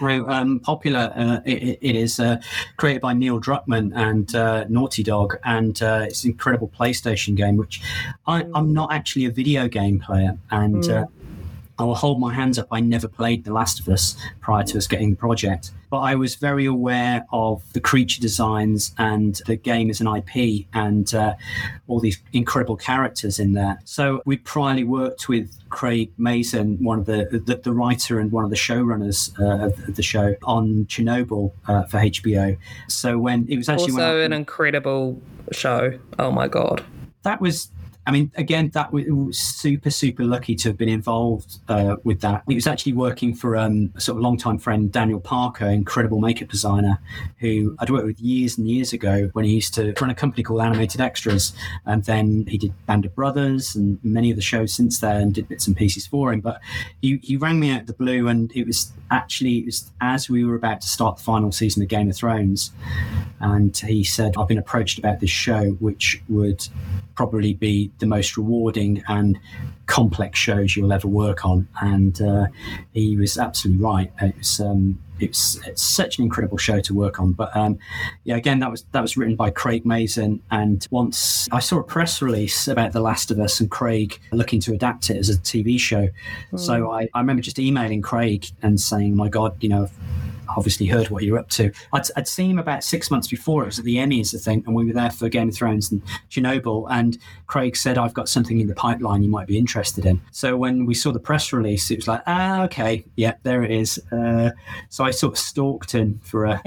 um, popular. Uh, it, it is uh, created by Neil Druckmann and uh, Naughty Dog, and uh, it's an incredible PlayStation game. Which I, am not actually a video game player, and mm. I will hold my hands up. I never played The Last of Us prior to us getting the project, but I was very aware of the creature designs and the game as an IP and uh, all these incredible characters in there. So we priorly worked with Craig Mazin, one of the, the, the writer and one of the showrunners uh, of, the show on Chernobyl uh, for HBO. So when it was actually also an incredible show. Oh my god, that was I mean, again, that was super, super lucky to have been involved uh, with that. He was actually working for um, a sort of longtime friend, Daniel Parker, incredible makeup designer, who I'd worked with years and years ago when he used to run a company called Animated Extras. And then he did Band of Brothers and many of the shows since then and did bits and pieces for him. But he, he rang me out of the blue, and it was actually it was as we were about to start the final season of Game of Thrones. And he said, I've been approached about this show, which would probably be the most rewarding and complex shows you'll ever work on. And uh, he was absolutely right. It was, um, it's, it's such an incredible show to work on. But um, yeah, again, that was that was written by Craig Mazin. And once I saw a press release about The Last of Us and Craig looking to adapt it as a TV show, mm. so I, I remember just emailing Craig and saying, "My God, you know." Obviously heard what you're up to. I'd, I'd seen him about six months before. It was at the Emmys, I think, and we were there for Game of Thrones and Chernobyl. And Craig said, "I've got something in the pipeline you might be interested in." So when we saw the press release, it was like, "Ah, okay, yeah, there it is." Uh, so I sort of stalked him for a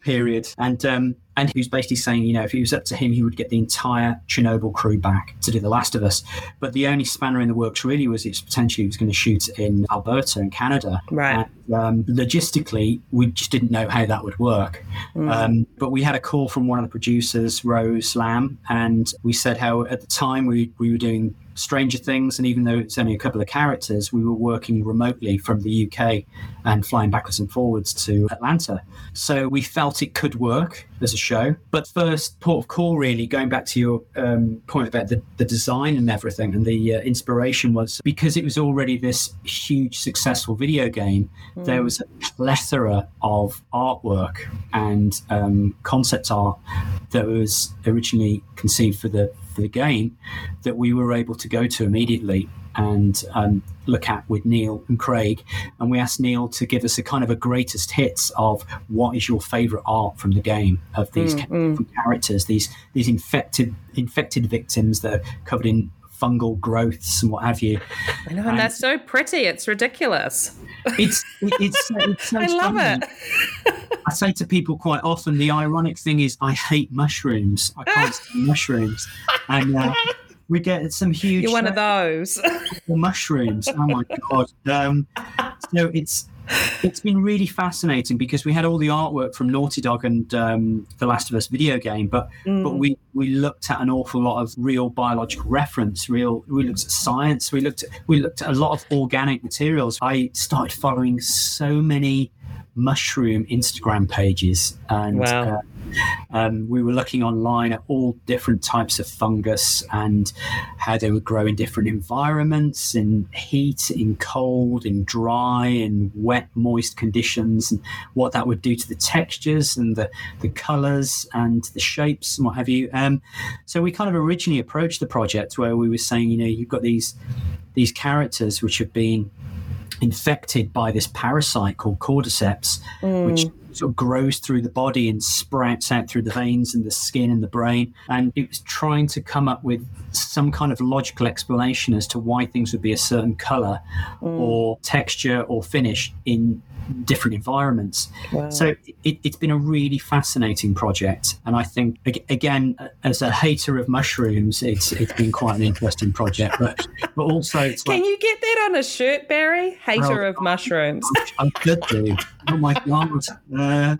period, and um, and he was basically saying, you know, if it was up to him, he would get the entire Chernobyl crew back to do The Last of Us. But the only spanner in the works really was it's potentially he was going to shoot in Alberta in Canada. Right. And, um, logistically, we just didn't know how that would work. Mm. Um, but we had a call from one of the producers, Rose Lam, and we said how at the time we, we were doing Stranger Things, and even though it's only a couple of characters, we were working remotely from the UK and flying backwards and forwards to Atlanta. So we felt it could work as a show. But first, port of call, really, going back to your um, point about the, the design and everything, and the uh, inspiration was because it was already this huge, successful video game, mm. there was a plethora of artwork and um, concept art that was originally conceived for the the game that we were able to go to immediately and um, look at with Neil and Craig. And we asked Neil to give us a kind of a greatest hits of what is your favorite art from the game of these mm, mm. characters, these these infected infected victims that are covered in fungal growths and what have you. I know, and that's so pretty. It's ridiculous. It's it, it's, it's so I love it. I say to people quite often, the ironic thing is, I hate mushrooms. I can't stand mushrooms, and uh, we get some huge You're one of those. mushrooms. Oh my god! Um, so it's it's been really fascinating because we had all the artwork from Naughty Dog and um, the Last of Us video game, but but we we looked at an awful lot of real biological reference. Real, we looked at science. We looked at we looked at a lot of organic materials. I started following so many mushroom Instagram pages, and Wow. uh, um, we were looking online at all different types of fungus and how they would grow in different environments, in heat, in cold, in dry, in wet, moist conditions, and what that would do to the textures and the, the colors and the shapes and what have you. Um, so we kind of originally approached the project where we were saying, you know, you've got these these characters which have been infected by this parasite called cordyceps, which sort of grows through the body and sprouts out through the veins and the skin and the brain. And it was trying to come up with some kind of logical explanation as to why things would be a certain color mm. or texture or finish in different environments. So it, it's been a really fascinating project. And I think, again, as a hater of mushrooms, it's it's been quite an interesting project. But, but also, it's like, Can you get that on a shirt, Barrie? Hater Well, of mushrooms. I could do. Oh my god! Uh,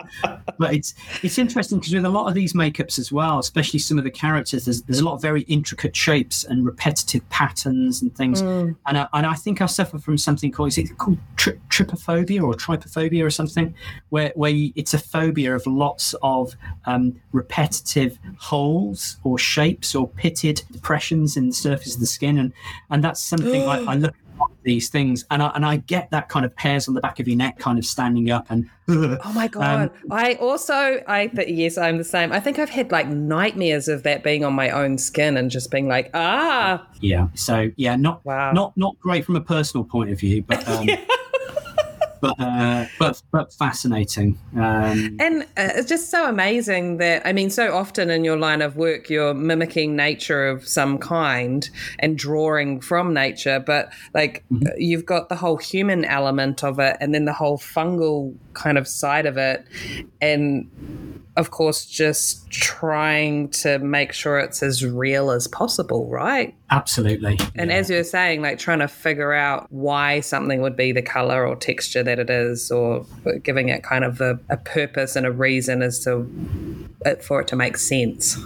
but it's it's interesting because with a lot of these makeups as well, especially some of the characters, there's, there's a lot of very intricate shapes and repetitive patterns and things. And I, and I think I suffer from something called is it called tri- trypophobia or trypophobia or something, where where you, it's a phobia of lots of um, repetitive holes or shapes or pitted depressions in the surface of the skin, and and that's something I, I look at these things and I, and I get that kind of hairs on the back of your neck kind of standing up and Oh my god! I also, I yes, I'm the same. I think I've had like nightmares of that being on my own skin and just being like, ah, yeah so yeah not Wow. not not great from a personal point of view but um, but uh, but but fascinating um, And uh, it's just so amazing that, I mean, so often in your line of work, you're mimicking nature of some kind and drawing from nature, but like uh, you've got the whole human element of it and then the whole fungal kind of side of it. And of course, just trying to make sure it's as real as possible, right? absolutely And yeah. as you were saying, like trying to figure out why something would be the color or texture that it is, or giving it kind of a, a purpose and a reason as to it, for it to make sense.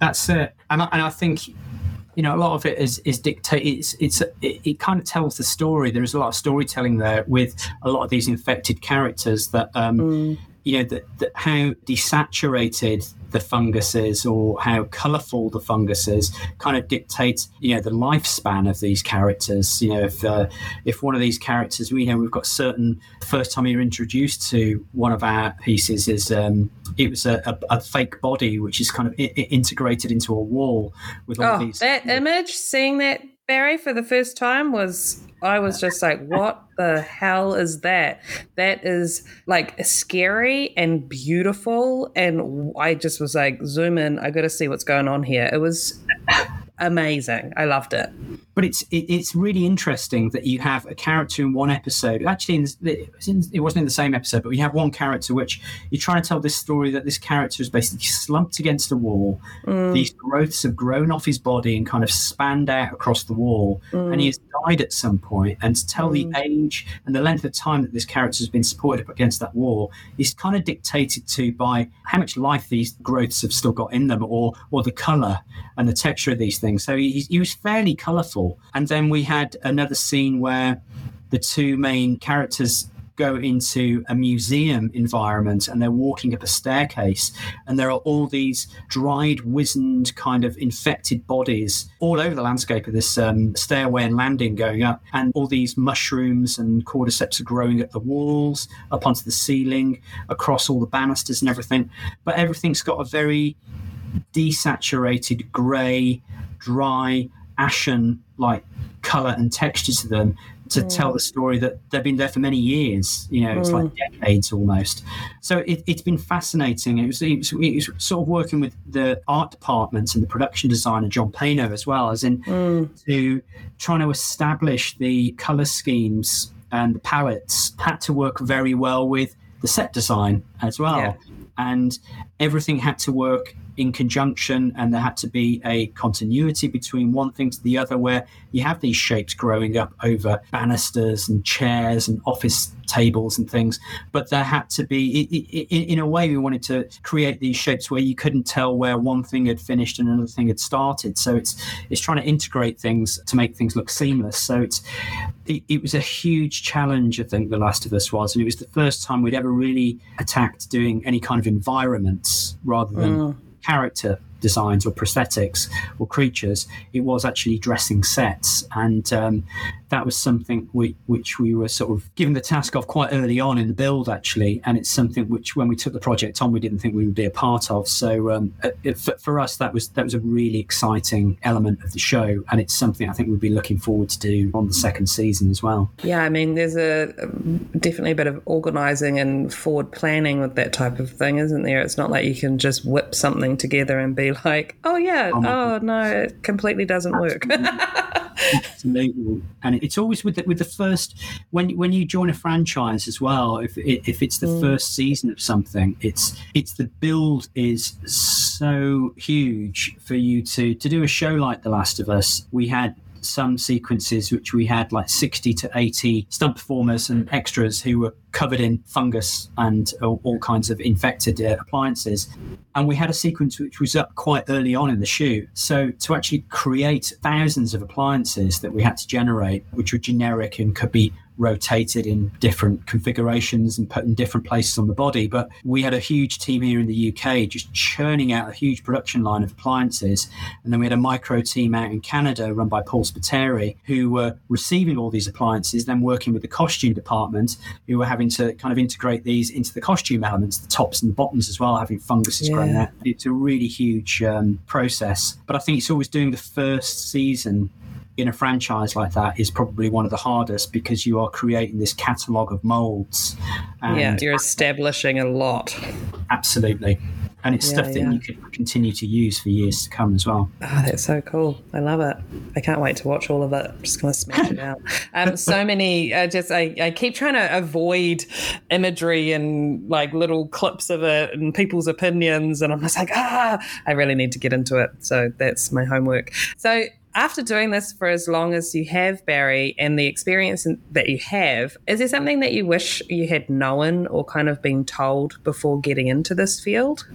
That's it, and I, and I think you know a lot of it is is dictate. It's it's it, it kind of tells the story. There is a lot of storytelling there with a lot of these infected characters that um, you know that, that how desaturated the fungus is or how colourful the fungus is kind of dictates you know the lifespan of these characters. You know if uh, if one of these characters we know we've got certain first time you're introduced to one of our pieces is um, it was a, a, a fake body which is kind of I- integrated into a wall with all Oh, these that image, seeing that Barrie for the first time was, I was just like, what the hell is that? That is like scary and beautiful. And I just was like, zoom in, I got to see what's going on here. It was amazing. I loved it. but it's it, it's really interesting that you have a character in one episode. Actually, in, in, it wasn't in the same episode, but you have one character which you're trying to tell this story that this character is basically slumped against a wall. Mm. These growths have grown off his body and kind of spanned out across the wall, and he mm. has died at some point. And to tell the mm. age and the length of time that this character has been supported up against that wall is kind of dictated to by how much life these growths have still got in them, or or the color and the texture of these things. So he, he was fairly colourful. And then we had another scene where the two main characters go into a museum environment and they're walking up a staircase and there are all these dried wizened kind of infected bodies all over the landscape of this um, stairway and landing going up and all these mushrooms and cordyceps are growing up the walls up onto the ceiling across all the banisters and everything but everything's got a very desaturated grey, dry, ashen like color and texture to them. to mm. tell the story that they've been there for many years. You know, it's like mm. decades almost. So it, it's been fascinating. It was, it was, it was sort of working with the art department and the production designer John Paino as well, as in mm. to trying to establish the color schemes and the palettes had to work very well with the set design as well. Yeah. And everything had to work in conjunction, and there had to be a continuity between one thing to the other, where you have these shapes growing up over banisters and chairs and office tables and things. But there had to be, in a way, we wanted to create these shapes where you couldn't tell where one thing had finished and another thing had started. So it's it's trying to integrate things to make things look seamless. So it's it, it was a huge challenge, I think, The Last of Us was. And it was the first time we'd ever really attacked doing any kind of environments rather than mm. Character designs or prosthetics or creatures. It was actually dressing sets. And um, that was something we, which we were sort of given the task of quite early on in the build, actually. And it's something which, when we took the project on, we didn't think we would be a part of. So um, it, for, us, that was that was a really exciting element of the show. And it's something I think we'd be looking forward to do on the second season as well. Yeah, I mean, there's a definitely a bit of organising and forward planning with that type of thing, isn't there? It's not like you can just whip something together and be like, oh yeah, oh, oh no, it completely doesn't work. Absolutely, and it's always with the, with the first when when you join a franchise as well. If if it's the mm. first season of something, it's it's the build is so huge for you to to do a show like The Last of Us. We had some sequences which we had like 60 to 80 stunt performers and extras who were covered in fungus and all, all kinds of infected uh, appliances. And we had a sequence which was up quite early on in the shoot. So to actually create thousands of appliances that we had to generate which were generic and could be rotated in different configurations and put in different places on the body. But we had a huge team here in the UK just churning out a huge production line of appliances. And then we had a micro team out in Canada run by Paul Spiteri who were receiving all these appliances, then working with the costume department who were having to kind of integrate these into the costume elements, the tops and the bottoms as well, having funguses growing Yeah. out. It's a really huge um, process. But I think it's always doing the first season in a franchise like that is probably one of the hardest because you are creating this catalogue of molds. And yeah, you're establishing a lot. absolutely. And it's Yeah, stuff that yeah. you could continue to use for years to come as well. Oh, that's so cool. I love it. I can't wait to watch all of it. I'm just going to smash it out. Um, so many, uh, just, I, I keep trying to avoid imagery and like little clips of it and people's opinions. And I'm just like, ah, I really need to get into it. So that's my homework. So after doing this for as long as you have, Barrie, and the experience that you have, is there something that you wish you had known or kind of been told before getting into this field?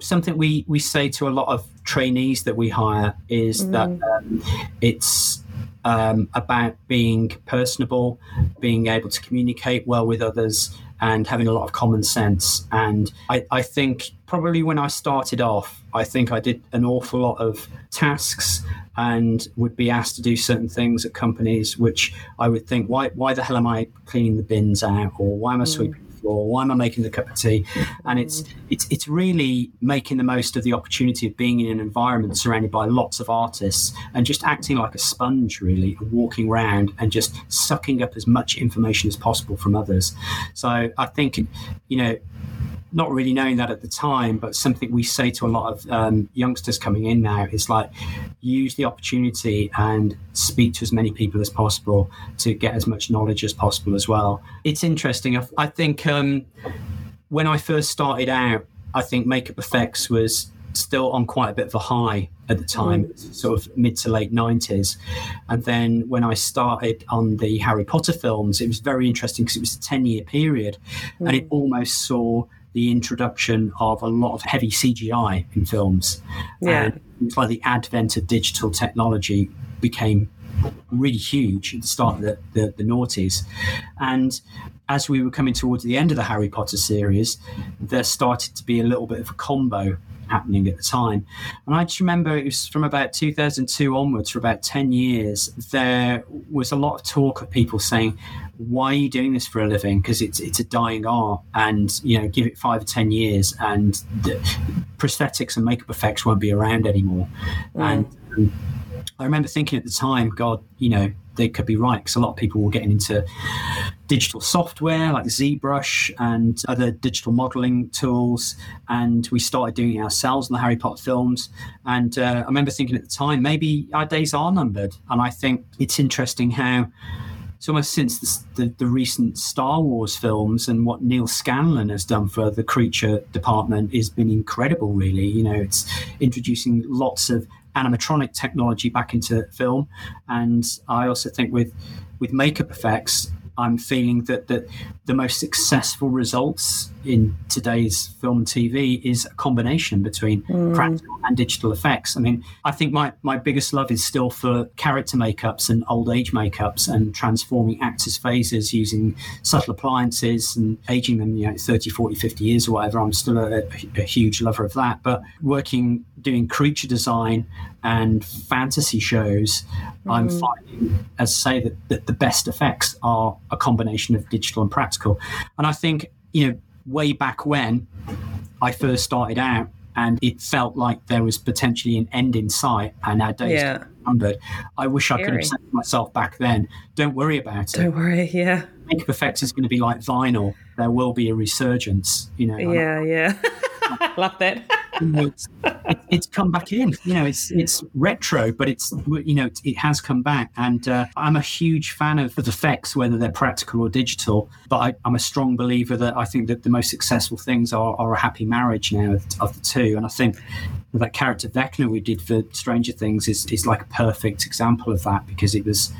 Something we, we say to a lot of trainees that we hire is that um, it's um, about being personable, being able to communicate well with others, and having a lot of common sense. And I, I think probably when I started off, I think I did an awful lot of tasks and would be asked to do certain things at companies, which I would think, why, why the hell am I cleaning the bins out? Or why am I hmm. sweeping the floor? Why am I making the cup of tea? And it's, it's, it's really making the most of the opportunity of being in an environment surrounded by lots of artists and just acting like a sponge, really, and walking around and just sucking up as much information as possible from others. So I think, you know, not really knowing that at the time, but something we say to a lot of um, youngsters coming in now is like use the opportunity and speak to as many people as possible to get as much knowledge as possible as well. It's interesting. I, think Um, when I first started out, I think makeup effects was still on quite a bit of a high at the time, mm. sort of mid to late 90s. And then when I started on the Harry Potter films, it was very interesting because it was a 10 year period and it mm. almost saw the introduction of a lot of heavy CGI in films. Yeah. And it's like the advent of digital technology became really huge at the start of the, the, the noughties. And as we were coming towards the end of the Harry Potter series, there started to be a little bit of a combo happening at the time. And I just remember it was from about 2002 onwards, for about 10 years, there was a lot of talk of people saying, why are you doing this for a living? Because it's it's a dying art, and you know, give it five or ten years, and the prosthetics and makeup effects won't be around anymore. And um, I remember thinking at the time, God, you know, they could be right because a lot of people were getting into digital software like ZBrush and other digital modeling tools. And we started doing it ourselves in the Harry Potter films. And uh, I remember thinking at the time, maybe our days are numbered. And I think it's interesting how it's almost since the, the, the, recent Star Wars films and what Neal Scanlan has done for the creature department has been incredible, really. You know, it's introducing lots of animatronic technology back into film. And I also think with with makeup effects, I'm feeling that, that the most successful results in today's film and TV is a combination between mm. practical and digital effects. I mean, I think my, my biggest love is still for character makeups and old age makeups and transforming actors' faces using subtle appliances and aging them, you know, 30, 40, 50 years or whatever. I'm still a, a huge lover of that. But working, doing creature design and fantasy shows, mm. I'm finding, as I say, that, that the best effects are a combination of digital and practical. And I think, you know, way back when I first started out, and it felt like there was potentially an end in sight, and our days yeah. numbered. I wish I could have said to myself back then, "Don't worry about it. Don't worry." Yeah. Makeup effects is going to be like vinyl. There will be a resurgence. You know. Yeah, yeah. Love that it's, it, it's come back in. You know, it's it's retro, but it's you know it, it has come back. And uh, I'm a huge fan of, of effects, whether they're practical or digital. But I, am a strong believer that I think that the most successful things are, are a happy marriage now of, of the two. And I think that character Vecna we did for Stranger Things is is like a perfect example of that because it was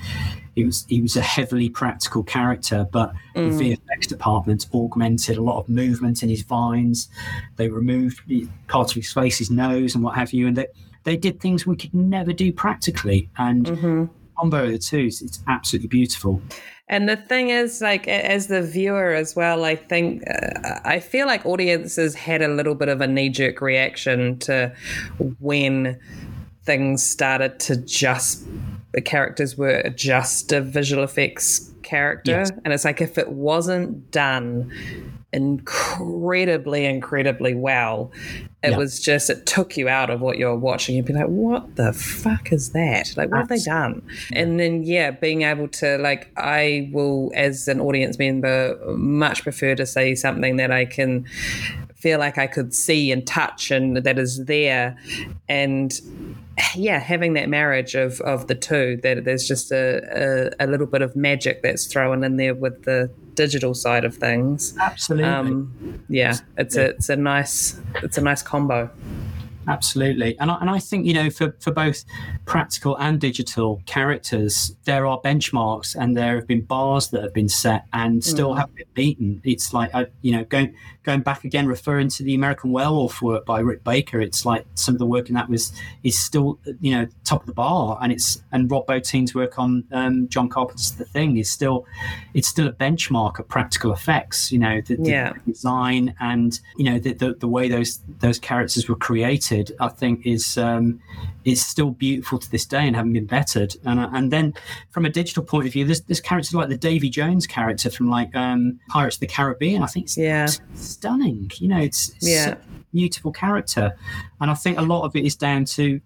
he was he was a heavily practical character, but mm. the VFX department augmented a lot of movement in his vines. They removed parts of his face, his nose, and what have you, and they they did things we could never do practically. And mm-hmm. combo of the two, it's absolutely beautiful. And the thing is, like, as the viewer as well, I think, uh, I feel like audiences had a little bit of a knee jerk reaction to when things started to just the characters were just a visual effects character. Yes. And it's like if it wasn't done incredibly, incredibly well, it yeah. was just, it took you out of what you're watching. You'd be like, what the fuck is that? Like, what have they done? And then, yeah, being able to, like, I will, as an audience member, much prefer to see something that I can feel like I could see and touch and that is there. And yeah, having that marriage of, of the two, that there's just a, a, a little bit of magic that's thrown in there with the digital side of things. Absolutely. Um, yeah, it's a it's a nice it's a nice combo. Absolutely. And I, and I think, you know, for, for both practical and digital characters, there are benchmarks and there have been bars that have been set and still mm. have been beaten. It's like, I, you know, going going back again, referring to the American Werewolf work by Rick Baker, it's like some of the work in that was is still, you know, top of the bar. And it's and Rob Bottin's work on um, John Carpenter's The Thing is still, it's still a benchmark of practical effects. You know, the, the yeah. design and you know the, the, the way those those characters were created, I think is um, is still beautiful to this day and haven't been bettered. And and then from a digital point of view, there's, there's characters like the Davy Jones character from like um, Pirates of the Caribbean. I think it's yeah stunning. You know, it's, it's yeah. beautiful character, and I think a lot of it is down to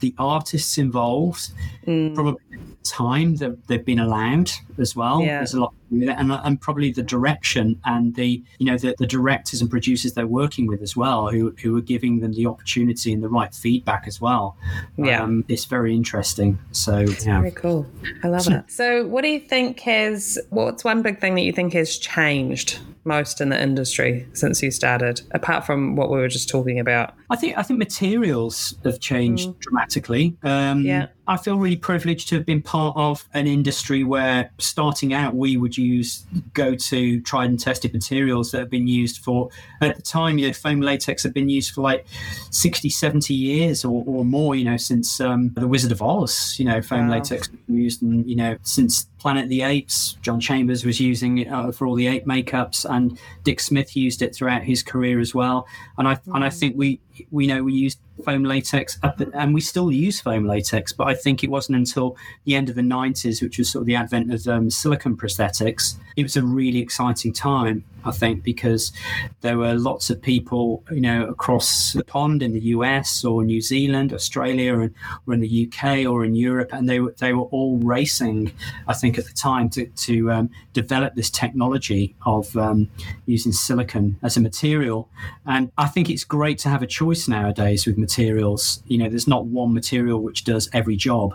the artists involved, mm. probably time that they've been allowed as well. Yeah. There's a lot and, and probably the direction and the you know the, the directors and producers they're working with as well, who who are giving them the opportunity and the right feedback as well. Yeah, um, it's very interesting. So yeah, very cool. I love it. So, what do you think has? What's one big thing that you think has changed most in the industry since you started, apart from what we were just talking about? I think I think materials have changed mm. dramatically. Um, yeah. I feel really privileged to have been part of an industry where starting out we would use go to tried and tested materials that have been used for at the time you know foam latex had been used for like 60 70 years or, or more you know since um, the Wizard of Oz you know foam wow. latex used and you know since Planet of the Apes. John Chambers was using it uh, for all the ape makeups, and Dick Smith used it throughout his career as well. And I and I think we we know we used foam latex the, and we still use foam latex, but I think it wasn't until the end of the 90s, which was sort of the advent of um, silicone prosthetics. It was a really exciting time, I think, because there were lots of people, you know, across the pond in the US or New Zealand, Australia, and, or in the UK or in Europe, and they were they were all racing, I think, at the time to to um, develop this technology of um, using silicon as a material. And I think it's great to have a choice nowadays with materials. You know, there's not one material which does every job.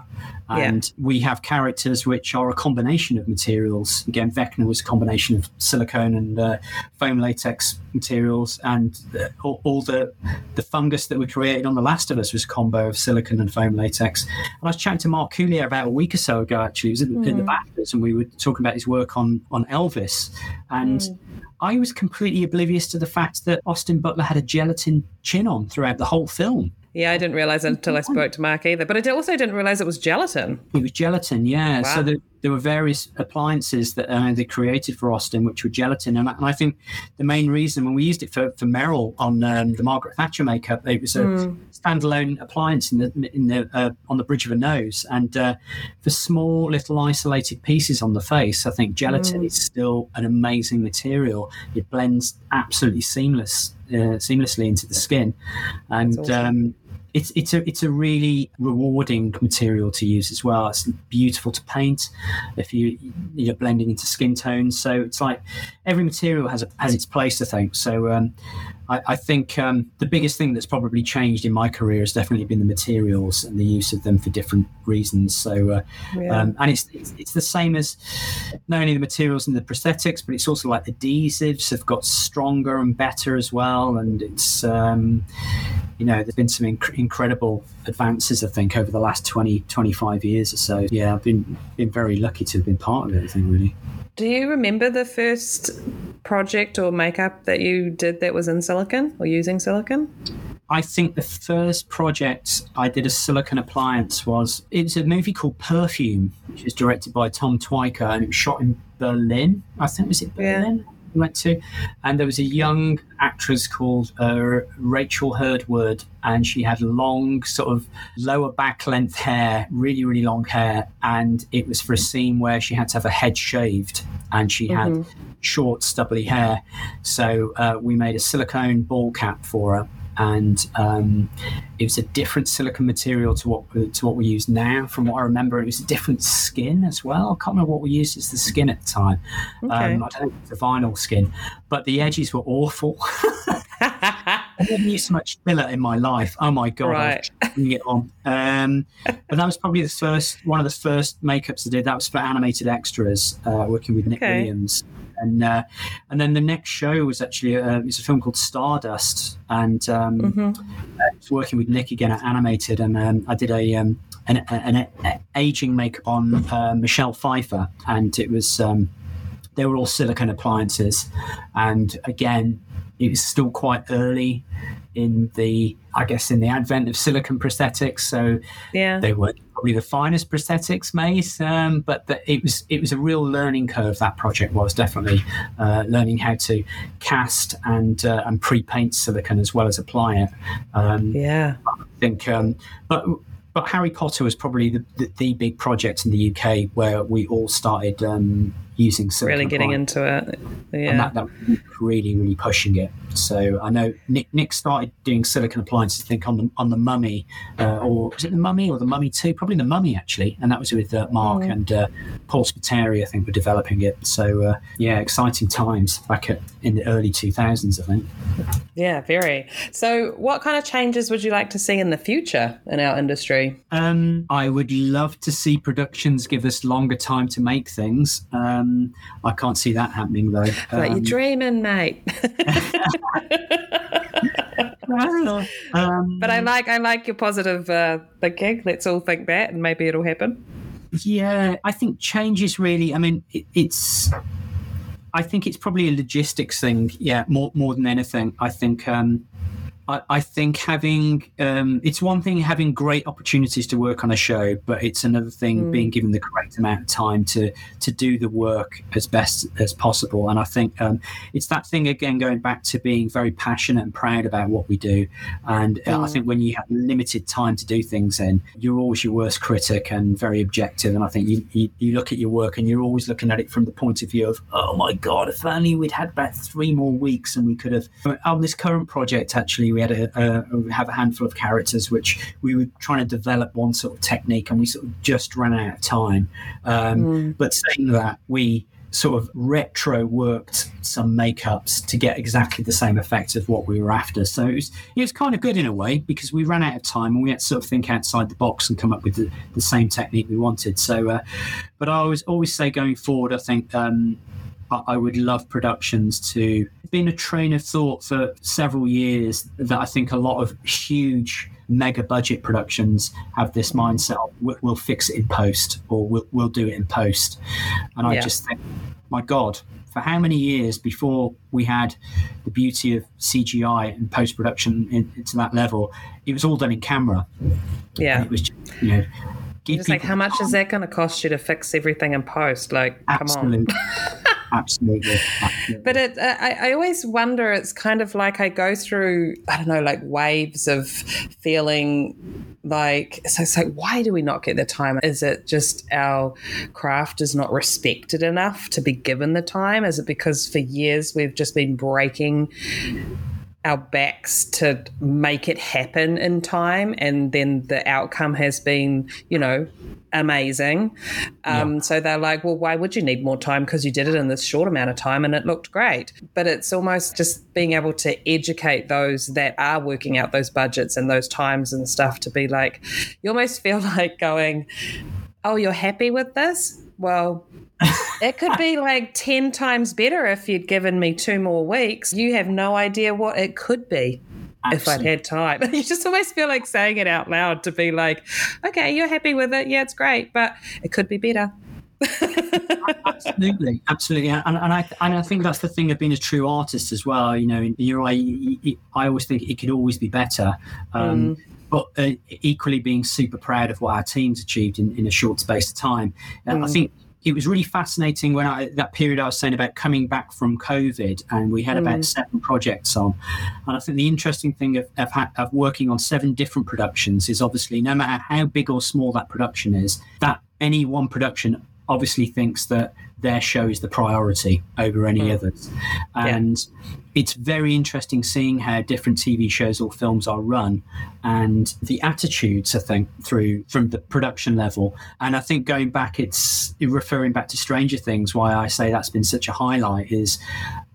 And yeah. we have characters which are a combination of materials. Again, Vecna was a combination of silicone and uh, foam latex materials, and the, all, all, the the fungus that we created on The Last of Us was a combo of silicone and foam latex. And I was chatting to Mark Coulier about a week or so ago. Actually, he was in, mm. in the BAFTAs, and we were talking about his work on on Elvis, and. Mm. I was completely oblivious to the fact that Austin Butler had a gelatin chin on throughout the whole film. Yeah, I didn't realize until I spoke to Mark either. But I also didn't realize it was gelatin. It was gelatin, yeah. Wow. So the, there were various appliances that uh, they created for Austin, which were gelatin. And I, and I, think the main reason when we used it for, for Meryl on um, the Margaret Thatcher makeup, it was a mm. standalone appliance in the, in the uh, on the bridge of a nose. And uh, for small little isolated pieces on the face, I think gelatin mm. is still an amazing material. It blends absolutely seamless uh, seamlessly into the skin, and awesome. um, it's it's a it's a really rewarding material to use as well. It's beautiful to paint if you you're blending into skin tones. So it's like every material has a, has its place, I think. So um, I, I, think um, the biggest thing that's probably changed in my career has definitely been the materials and the use of them for different reasons. So uh, yeah. um, and it's, it's, it's the same as not only the materials and the prosthetics, but it's also like adhesives have got stronger and better as well. And it's um, you know there's been some inc- incredible advances, I think, over the last 20, 25 years or so. Yeah, I've been been very lucky to have been part of it. I think really. Do you remember the first project or makeup that you did that was in silicon or using silicon? I think the first project I did a silicon appliance was it's a movie called Perfume, which was directed by Tom Tykwer and it was shot in Berlin. I think was it Berlin? Yeah we went to, and there was a young actress called uh, Rachel Hurd-Wood, and she had long, sort of lower back length hair, really, really long hair, and it was for a scene where she had to have her head shaved, and she had mm-hmm. short, stubbly hair. So uh, we made a silicone ball cap for her and um, it was a different silicon material to what to what we use now. From what I remember, it was a different skin as well. I can't remember what we used as the skin at the time. Okay. Um, I don't think it was the vinyl skin, but the edges were awful. I haven't used so much filler in my life. Oh my god, right. I was it on. Um, but that was probably the first one of the first makeups I did. That was for animated extras, uh, working with Nick okay. Williams and uh, and then the next show was actually uh, it's a film called Stardust, and um, mm-hmm. I was working with Nick again at Animated, and um, I did a um, an, an, an, aging makeup on uh, Michelle Pfeiffer, and it was um, they were all silicone appliances, and again it was still quite early in the I guess in the advent of silicone prosthetics. So yeah. they weren't probably the finest prosthetics made, um, but the, it was it was a real learning curve. That project was definitely uh, learning how to cast and uh, and pre paint silicone as well as apply it. Um, yeah, I think, um, but but Harry Potter was probably the, the, the, big project in the UK where we all started um, using silicon. Really getting into it. Yeah. And that, that really, really pushing it. So I know Nick Nick started doing silicon appliances, I think, on the on the Mummy, uh, or was it the Mummy or the Mummy Two? Probably the Mummy actually, and that was with uh, Mark mm. and uh, Paul Spiteri, I think, were developing it. So uh, yeah, exciting times back at, in the early two thousands, I think. Yeah, very. So, what kind of changes would you like to see in the future in our industry? Um, I would love to see productions give us longer time to make things. Um, um, I can't see that happening though. Um, you're dreaming, mate. um, but I like I like your positive uh, thinking. Let's all think that, and maybe it'll happen. Yeah, I think change is really. I mean, it, it's. I think it's probably a logistics thing. Yeah, more more than anything. I think. Um, I, I think having um, it's one thing having great opportunities to work on a show, but it's another thing Mm. being given the correct amount of time to to do the work as best as possible. And I think um, it's that thing again going back to being very passionate and proud about what we do. And uh, I Mm. think when you have limited time to do things, in you're always your worst critic and very objective. And I think you, you you look at your work and you're always looking at it from the point of view of oh my god, if only we'd had about three more weeks and we could have on this current project actually we had a, a we have a handful of characters which we were trying to develop one sort of technique and we sort of just ran out of time. Um, but saying that we sort of retro worked some makeups to get exactly the same effect of what we were after. So it was it was kind of good in a way because we ran out of time and we had to sort of think outside the box and come up with the, the same technique we wanted. So uh, but i always always say going forward i think um, I would love productions to. It's been a train of thought for several years that I think a lot of huge mega budget productions have this mindset we'll, fix it in post or we'll, we'll do it in post. And I Yeah. just think, my God, for how many years before we had the beauty of CGI and post production in, into that level, it was all done in camera. Yeah. It was just, you know, Just like, how much is that going to cost you to fix everything in post? Like, come on. Absolutely. But it, uh, I, I always wonder. It's kind of like I go through, I don't know, like waves of feeling like. So like, why do we not get the time? Is it just our craft is not respected enough to be given the time? Is it because for years we've just been breaking our backs to make it happen in time and then the outcome has been you know amazing. Um, so they're like well why would you need more time? Because you did it in this short amount of time and it looked great. But it's almost just being able to educate those that are working out those budgets and those times and stuff to be like you almost feel like going oh you're happy with this? Well it could be like 10 times better if you'd given me two more weeks. You have no idea what it could be if I'd had time. You just always feel like saying it out loud to be like, okay, you're happy with it. Yeah, it's great, but it could be better. absolutely, absolutely, and, and I and I think that's the thing of being a true artist as well. You know, you're I, I always think it could always be better. Um, But uh, equally, being super proud of what our teams achieved in, in a short space of time. And I think it was really fascinating when I that period I was saying about coming back from COVID, and we had about mm. seven projects on. And I think the interesting thing of of, of working on seven different productions is obviously no matter how big or small that production is, that any one production obviously thinks that their show is the priority over any hmm. others. And it's very interesting seeing how different TV shows or films are run and the attitudes, I think, through from the production level. And I think going back, it's referring back to Stranger Things, why I say that's been such a highlight is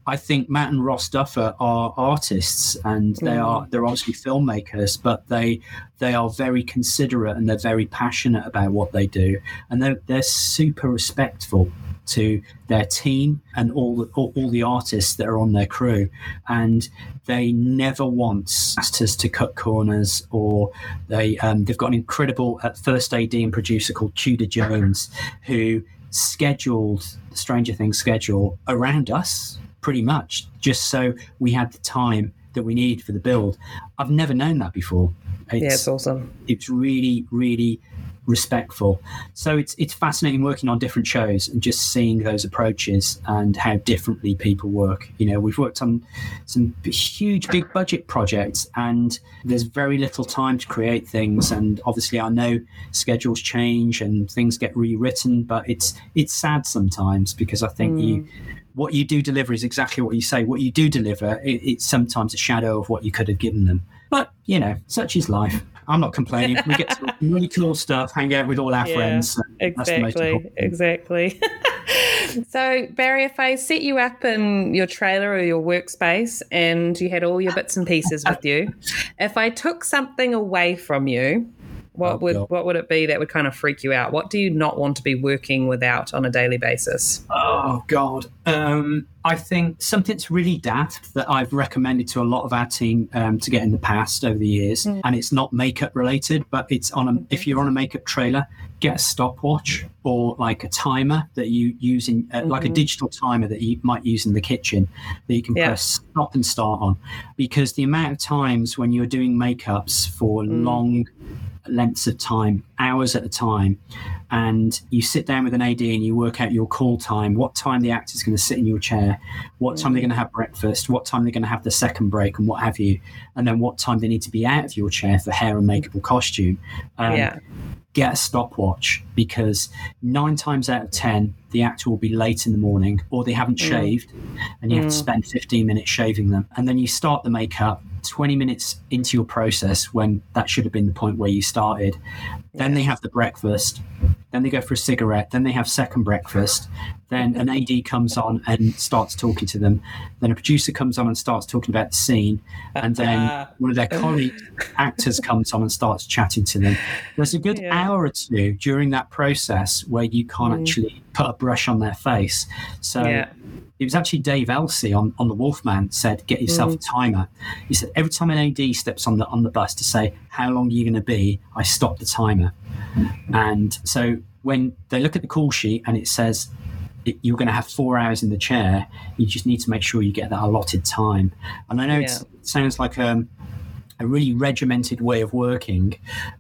I think Matt and Ross Duffer are artists and they are they're obviously filmmakers, but they they are very considerate and they're very passionate about what they do, and they're they're super respectful to their team and all the, all, all the artists that are on their crew, and they never once asked us to cut corners or they um, they've got an incredible uh, first AD and producer called Tudor Jones who scheduled the Stranger Things schedule around us pretty much just so we had the time that we need for the build. I've never known that before. It's, Yeah, it's awesome. it's really, really respectful. So it's it's fascinating working on different shows and just seeing those approaches and how differently people work. You know, we've worked on some huge, big budget projects, and there's very little time to create things. And obviously, I know schedules change and things get rewritten, but it's it's sad sometimes because I think you. Mm. What you do deliver is exactly what you say. What you do deliver, it, it's sometimes a shadow of what you could have given them. But you know, such is life. I'm not complaining. We get to really cool stuff, hang out with all our Yeah, friends. and that's the most Exactly, exactly. so, Barrie, if I set you up in your trailer or your workspace and you had all your bits and pieces with you, if I took something away from you, what Oh, would God. what would it be that would kind of freak you out? What do you not want to be working without on a daily basis? Oh God, um, I think something that's really daft that I've recommended to a lot of our team um, to get in the past over the years, and it's not makeup related, but it's on a. If you're on a makeup trailer, get a stopwatch or like a timer that you use in, uh, like a digital timer that you might use in the kitchen that you can Yeah. press stop and start on. Because the amount of times when you're doing makeups for long lengths of time, hours at a time, and you sit down with an AD and you work out your call time, what time the actor's going to sit in your chair, what time they're mm. going to have breakfast, what time they're going to have the second break, and what have you, and then what time they need to be out of your chair for hair and makeup and costume. Um, yeah. Get a stopwatch because nine times out of ten, the actor will be late in the morning or they haven't mm. shaved and you have to mm. spend 15 minutes shaving them. And then you start the makeup 20 minutes into your process when that should have been the point where you started. Then they have the breakfast. Then they go for a cigarette. Then they have second breakfast. Then an AD comes on and starts talking to them. Then a producer comes on and starts talking about the scene. And then one of their colleague actors comes on and starts chatting to them. There's a good Yeah. hour or two during that process where you can't mm. actually put a brush on their face. So Yeah. it was actually Dave Elsey on, on the Wolfman said, "Get yourself mm. a timer." He said every time an AD steps on the on the bus to say how long are you going to be, I stop the timer. And so when they look at the call sheet and it says it, you're going to have four hours in the chair, you just need to make sure you get that allotted time. And I know it's, Yeah. it sounds like um, a really regimented way of working,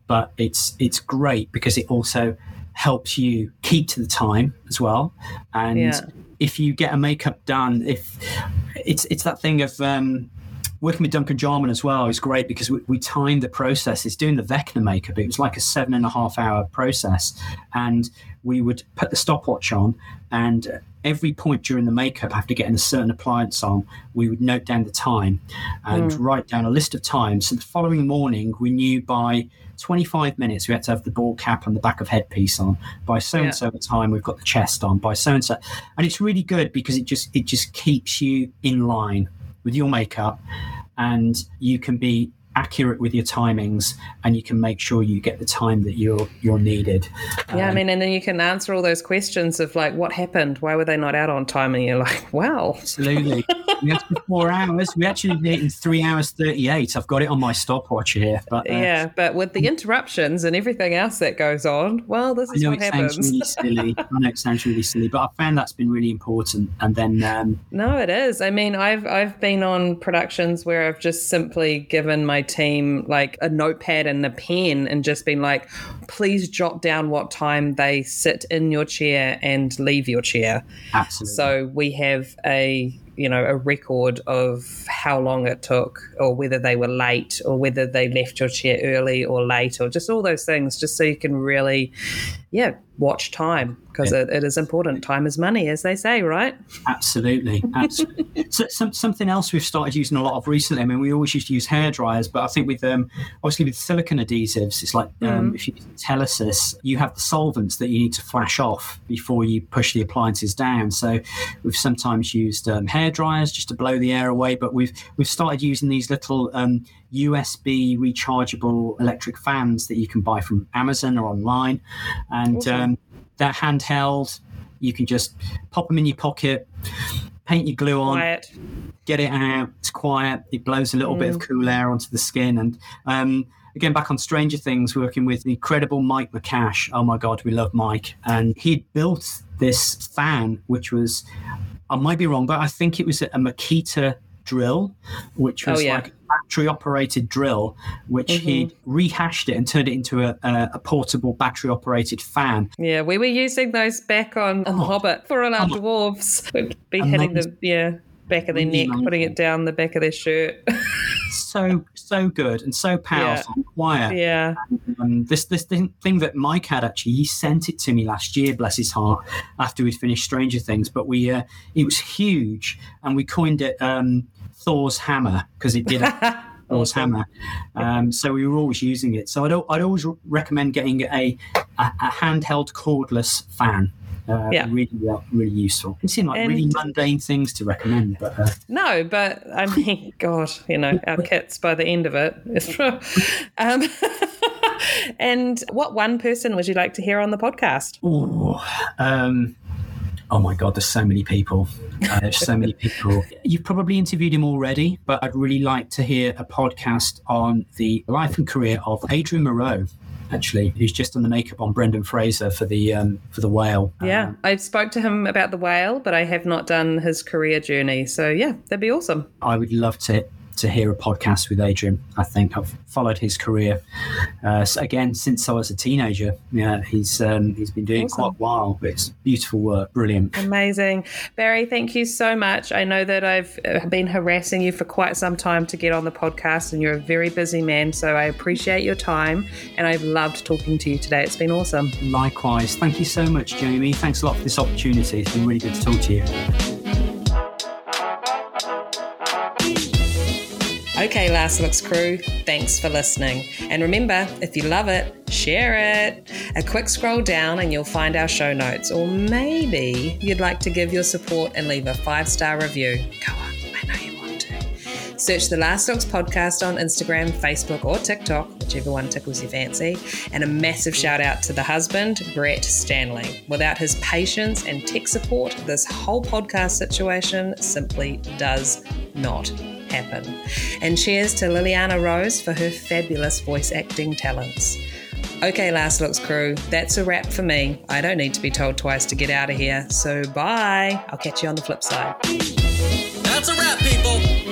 but it's it's great because it also helps you keep to the time as well. And Yeah. if you get a makeup done, if it's it's that thing of um, working with Duncan Jarman as well is great because we, we timed the process. It's doing the Vecna makeup. It was like a seven and a half hour process, and we would put the stopwatch on, and every point during the makeup, after getting a certain appliance on, we would note down the time and mm. write down a list of times. So the following morning, we knew by 25 minutes we had to have the ball cap and the back of headpiece on. By so and so time, we've got the chest on. By so and so, and it's really good because it just it just keeps you in line with your makeup, and you can be accurate with your timings and you can make sure you get the time that you're you're needed Yeah, I mean, and then you can answer all those questions of like, what happened? Why were they not out on time? And you're like, wow. Absolutely. we had four hours. We actually did it in three hours thirty-eight. I've got it on my stopwatch here. But uh, Yeah, but with the interruptions and everything else that goes on, well, this I is know what it sounds really silly. I know it sounds really silly, but I found that's been really important. And then um, No, it is. I mean, I've I've been on productions where I've just simply given my team like a notepad and a pen and just been like, please jot down what time they sit in your chair and leave your chair. absolutely, So we have a you know a record of how long it took or whether they were late or whether they left your chair early or late or just all those things just so you can really yeah watch time because it, it is important time is money as they say right absolutely, absolutely. so, some, something else we've started using a lot of recently. I mean, we always used to use hair dryers, but I think with um, obviously with silicone adhesives, it's like um, if you use Telesis, you have the solvents that you need to flash off before you push the appliances down. So we've sometimes used um, hair dryers just to blow the air away, but we've we've started using these little um, USB rechargeable electric fans that you can buy from Amazon or online, and um, they're handheld. You can just pop them in your pocket, paint your glue on, quiet get it out. It's quiet. It blows a little bit of cool air onto the skin. And um, again, back on Stranger Things, working with the incredible Mike Mekash. Oh my God, we love Mike. And he'd built this fan, which was, I might be wrong, but I think it was a Makita drill, which was Oh, yeah. like battery operated drill, which he'd rehashed it and turned it into a, a, a portable battery operated fan. yeah we were using those back on, on the hobbit for our dwarves we'd be hitting the yeah back of their neck putting it down the back of their shirt So, so good and so powerful and quiet. yeah Um, this this thing, thing that Mike had actually, he sent it to me last year, bless his heart, after we'd finished Stranger Things. But we, uh, it was huge, and we coined it um, Thor's hammer because it did a Thor's hammer. Um, so we were always using it. So I'd, I'd always recommend getting a, a, a handheld cordless fan. Uh, Yeah. really, uh, really useful. It seemed like And- really mundane things to recommend, but uh, No, but I mean, God, you know, our kits by the end of it. is- um, and what one person would you like to hear on the podcast? Ooh, um, oh my God, there's so many people. Uh, there's so many people. You've probably interviewed him already, but I'd really like to hear a podcast on the life and career of Adrien Morot. actually. He's just done the makeup on Brendan Fraser for the um, for the whale. Yeah, Um, I spoke to him about the whale, but I have not done his career journey. So yeah, that'd be awesome. I would love to to hear a podcast with Adrien. I think I've followed his career uh, again since I was a teenager. Yeah, he's um, he's been doing it quite a while, but it's beautiful work, brilliant. Amazing. Barrie, thank you so much. I know that I've uh, been harassing you for quite some time to get on the podcast, and you're a very busy man. So I appreciate your time, and I've loved talking to you today. It's been awesome. Likewise, thank you so much, Jamie. Thanks a lot for this opportunity. It's been really good to talk to you. Okay, Last Looks crew, thanks for listening. And remember, if you love it, share it. A quick scroll down and you'll find our show notes. Or maybe you'd like to give your support and leave a five star review. Go on, I know you want to. Search the Last Looks podcast on Instagram, Facebook, or TikTok, whichever one tickles your fancy. And a massive shout out to the husband, Brett Stanley. Without his patience and tech support, this whole podcast situation simply does not happen. And cheers to Liliana Rose for her fabulous voice acting talents. Okay, Last Looks crew, that's a wrap for me. I don't need to be told twice to get out of here, so bye. I'll catch you on the flip side. That's a wrap, people.